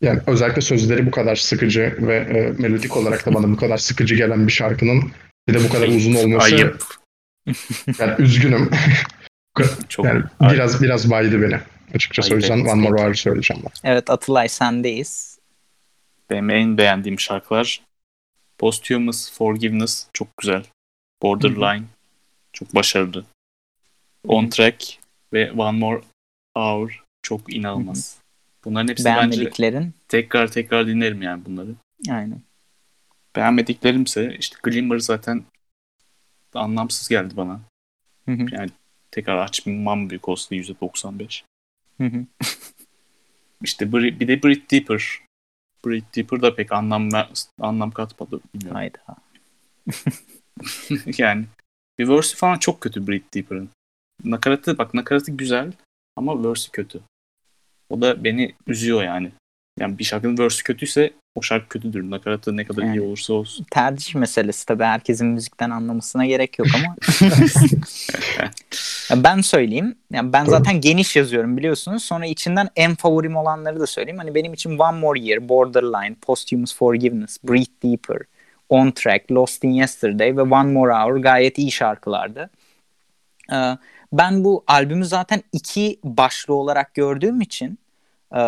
yani özellikle sözleri bu kadar sıkıcı ve e, melodik olarak da bana bu kadar sıkıcı gelen bir şarkının bir de bu kadar uzun olması Ayıp. Yani üzgünüm. Çok yani biraz biraz baydı beni. Açıkçası o Ayıp yüzden One More. Hour söyleyeceğim ben. Evet Atılay sendeyiz. Benim en beğendiğim şarkılar Posthumous Forgiveness çok güzel. Borderline çok başarılı. On Track ve One More Hour çok inanılmaz. Bunların hepsi bence Beğenmediklerin. tekrar tekrar dinlerim yani bunları. Aynen. Beğenmediklerimse işte Glimmer zaten anlamsız geldi bana. Hı hı. Yani tekrar açmam büyük olsa %95. Hı hı. İşte bir de Breathe Deeper. Breathe Deeper da pek anlam anlam katmadı bilmiyorum. Hayda. yani bir verse'ü falan çok kötü Breathe Deeper'ın. Nakaratı bak nakaratı güzel ama verse'ü kötü. O da beni üzüyor yani. Yani bir şarkının verse'ü kötüyse o şarkı kötüdür. Nakaratı ne kadar iyi Yani. olursa olsun. Tercih meselesi tabii herkesin müzikten anlamasına gerek yok ama. Ben söyleyeyim. Yani ben zaten geniş yazıyorum biliyorsunuz. Sonra içinden en favorim olanları da söyleyeyim. Hani benim için One More Year, Borderline, Posthumous Forgiveness, Breathe Deeper, On Track, Lost in Yesterday ve One More Hour gayet iyi şarkılardı. Ee, ben bu albümü zaten iki başlı olarak gördüğüm için e,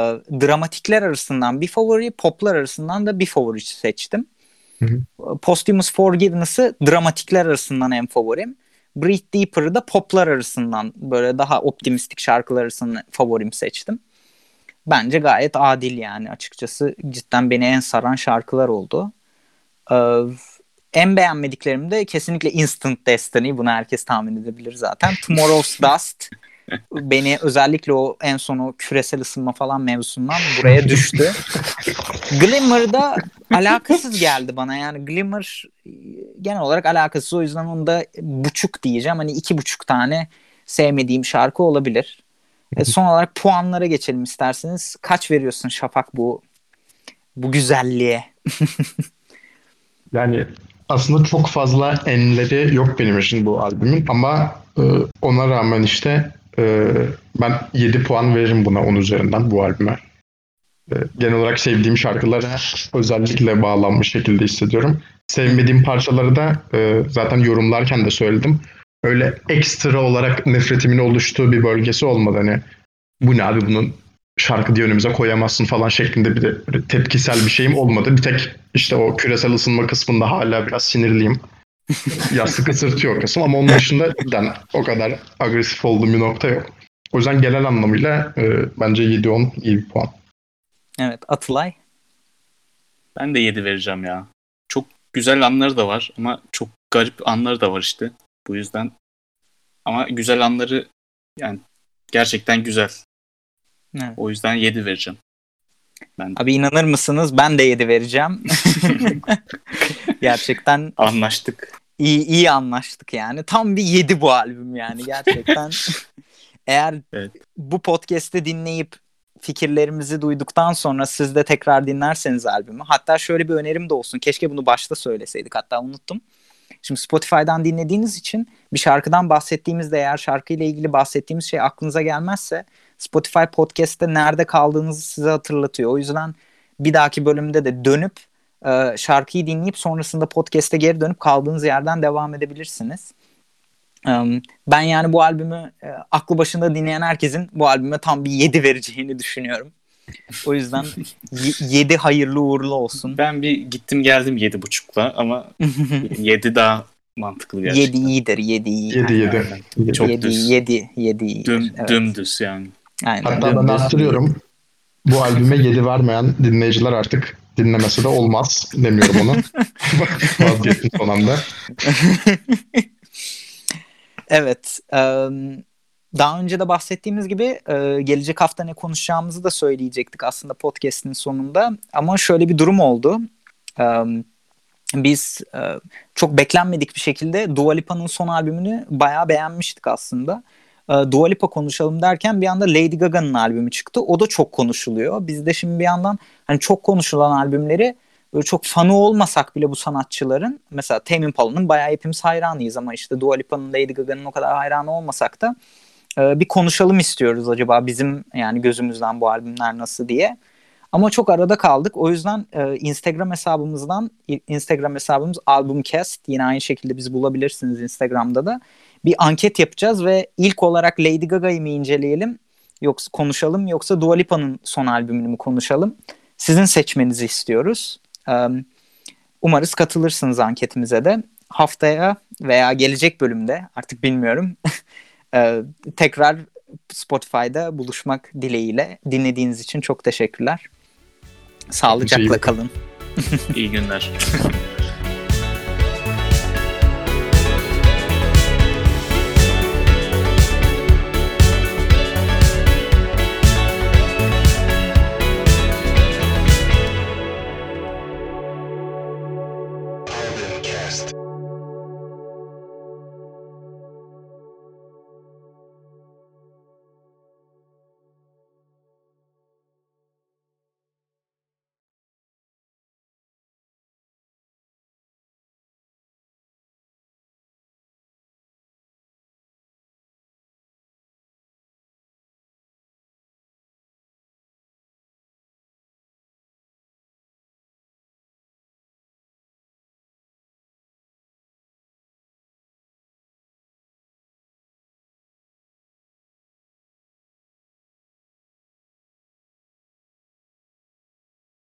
dramatikler arasından bir favori, poplar arasından da bir favori seçtim. Hı hı. Posthumous Forgiveness'ı dramatikler arasından en favorim. Breathe Deeper'ı da poplar arasından böyle daha optimistik şarkılar arasından favorim seçtim. Bence gayet adil yani açıkçası cidden beni en saran şarkılar oldu. Ee, en beğenmediklerim de kesinlikle Instant Destiny. Bunu herkes tahmin edebilir zaten. Tomorrow's Dust beni özellikle o en son o küresel ısınma falan mevzusundan buraya düştü. Glimmer'da alakasız geldi bana yani Glimmer e, genel olarak alakasız o yüzden onu da buçuk diyeceğim hani iki buçuk tane sevmediğim şarkı olabilir. E, son olarak puanlara geçelim isterseniz. Kaç veriyorsun Şafak bu bu güzelliğe? Yani aslında çok fazla enleri yok benim için bu albümün ama e, ona rağmen işte e, ben 7 puan veririm buna 10 üzerinden bu albüme. E, genel olarak sevdiğim şarkılara özellikle bağlanmış şekilde hissediyorum. Sevmediğim parçaları da e, zaten yorumlarken de söyledim. Öyle ekstra olarak nefretimin oluştuğu bir bölgesi olmadı. Hani bu ne abi bunun şarkı diye önümüze koyamazsın falan şeklinde bir de tepkisel bir şeyim olmadı. Bir tek işte o küresel ısınma kısmında hala biraz sinirliyim. Yastık ısırtıyor o kısım ama onun dışında cidden o kadar agresif olduğum bir nokta yok. O yüzden genel anlamıyla e, bence 7-10 iyi bir puan. Evet Atılay. Ben de 7 vereceğim ya. Çok güzel anları da var ama çok garip anları da var işte. Bu yüzden ama güzel anları yani gerçekten güzel. Evet. O yüzden 7 vereceğim. Ben de. Abi inanır mısınız? Ben de 7 vereceğim. Gerçekten Anlaştık. İyi iyi anlaştık yani. Tam bir 7 bu albüm yani gerçekten. Eğer Evet. bu podcast'i dinleyip fikirlerimizi duyduktan sonra siz de tekrar dinlerseniz albümü. Hatta şöyle bir önerim de olsun. Keşke bunu başta söyleseydik. Hatta unuttum. Şimdi Spotify'dan dinlediğiniz için bir şarkıdan bahsettiğimizde eğer şarkıyla ilgili bahsettiğimiz şey aklınıza gelmezse Spotify podcast'te nerede kaldığınızı size hatırlatıyor. O yüzden bir dahaki bölümde de dönüp e, şarkıyı dinleyip sonrasında podcast'e geri dönüp kaldığınız yerden devam edebilirsiniz. Um, Ben yani bu albümü e, aklı başında dinleyen herkesin bu albüme tam bir 7 vereceğini düşünüyorum. O yüzden 7 hayırlı uğurlu olsun. Ben bir gittim geldim 7.5'la ama 7 daha mantıklı 7 gerçekten. iyidir, 7 iyi. 7 7. Aynen. Çok 7 düz. 7 7 iyidir. Düm, evet. Dümdüz yani. Aynen. Hatta ben arttırıyorum. Bu albüme 7 vermeyen dinleyiciler artık dinlemesi de olmaz demiyorum onu. Vazgeçtim son anda. Evet. em, Daha önce de bahsettiğimiz gibi e, gelecek hafta ne konuşacağımızı da söyleyecektik aslında podcast'in sonunda. Ama şöyle bir durum oldu. Biz e, çok beklenmedik bir şekilde Dua Lipa'nın son albümünü bayağı beğenmiştik aslında. E, Dua Lipa konuşalım derken bir anda Lady Gaga'nın albümü çıktı. O da çok konuşuluyor. Biz de şimdi bir yandan hani çok konuşulan albümleri böyle çok fanı olmasak bile bu sanatçıların mesela Tame Impala'nın bayağı hepimiz hayranıyız ama işte Dua Lipa'nın Lady Gaga'nın o kadar hayranı olmasak da e, bir konuşalım istiyoruz acaba bizim yani gözümüzden bu albümler nasıl diye. Ama çok arada kaldık. O yüzden e, Instagram hesabımızdan Instagram hesabımız Albumcast yine aynı şekilde bizi bulabilirsiniz Instagram'da da. Bir anket yapacağız ve ilk olarak Lady Gaga'yı mı inceleyelim yoksa konuşalım yoksa Dua Lipa'nın son albümünü mü konuşalım? Sizin seçmenizi istiyoruz. Umarız katılırsınız anketimize de. Haftaya veya gelecek bölümde artık bilmiyorum. Ee, tekrar Spotify'da buluşmak dileğiyle. Dinlediğiniz için çok teşekkürler. Sağlıcakla kalın. İyi günler.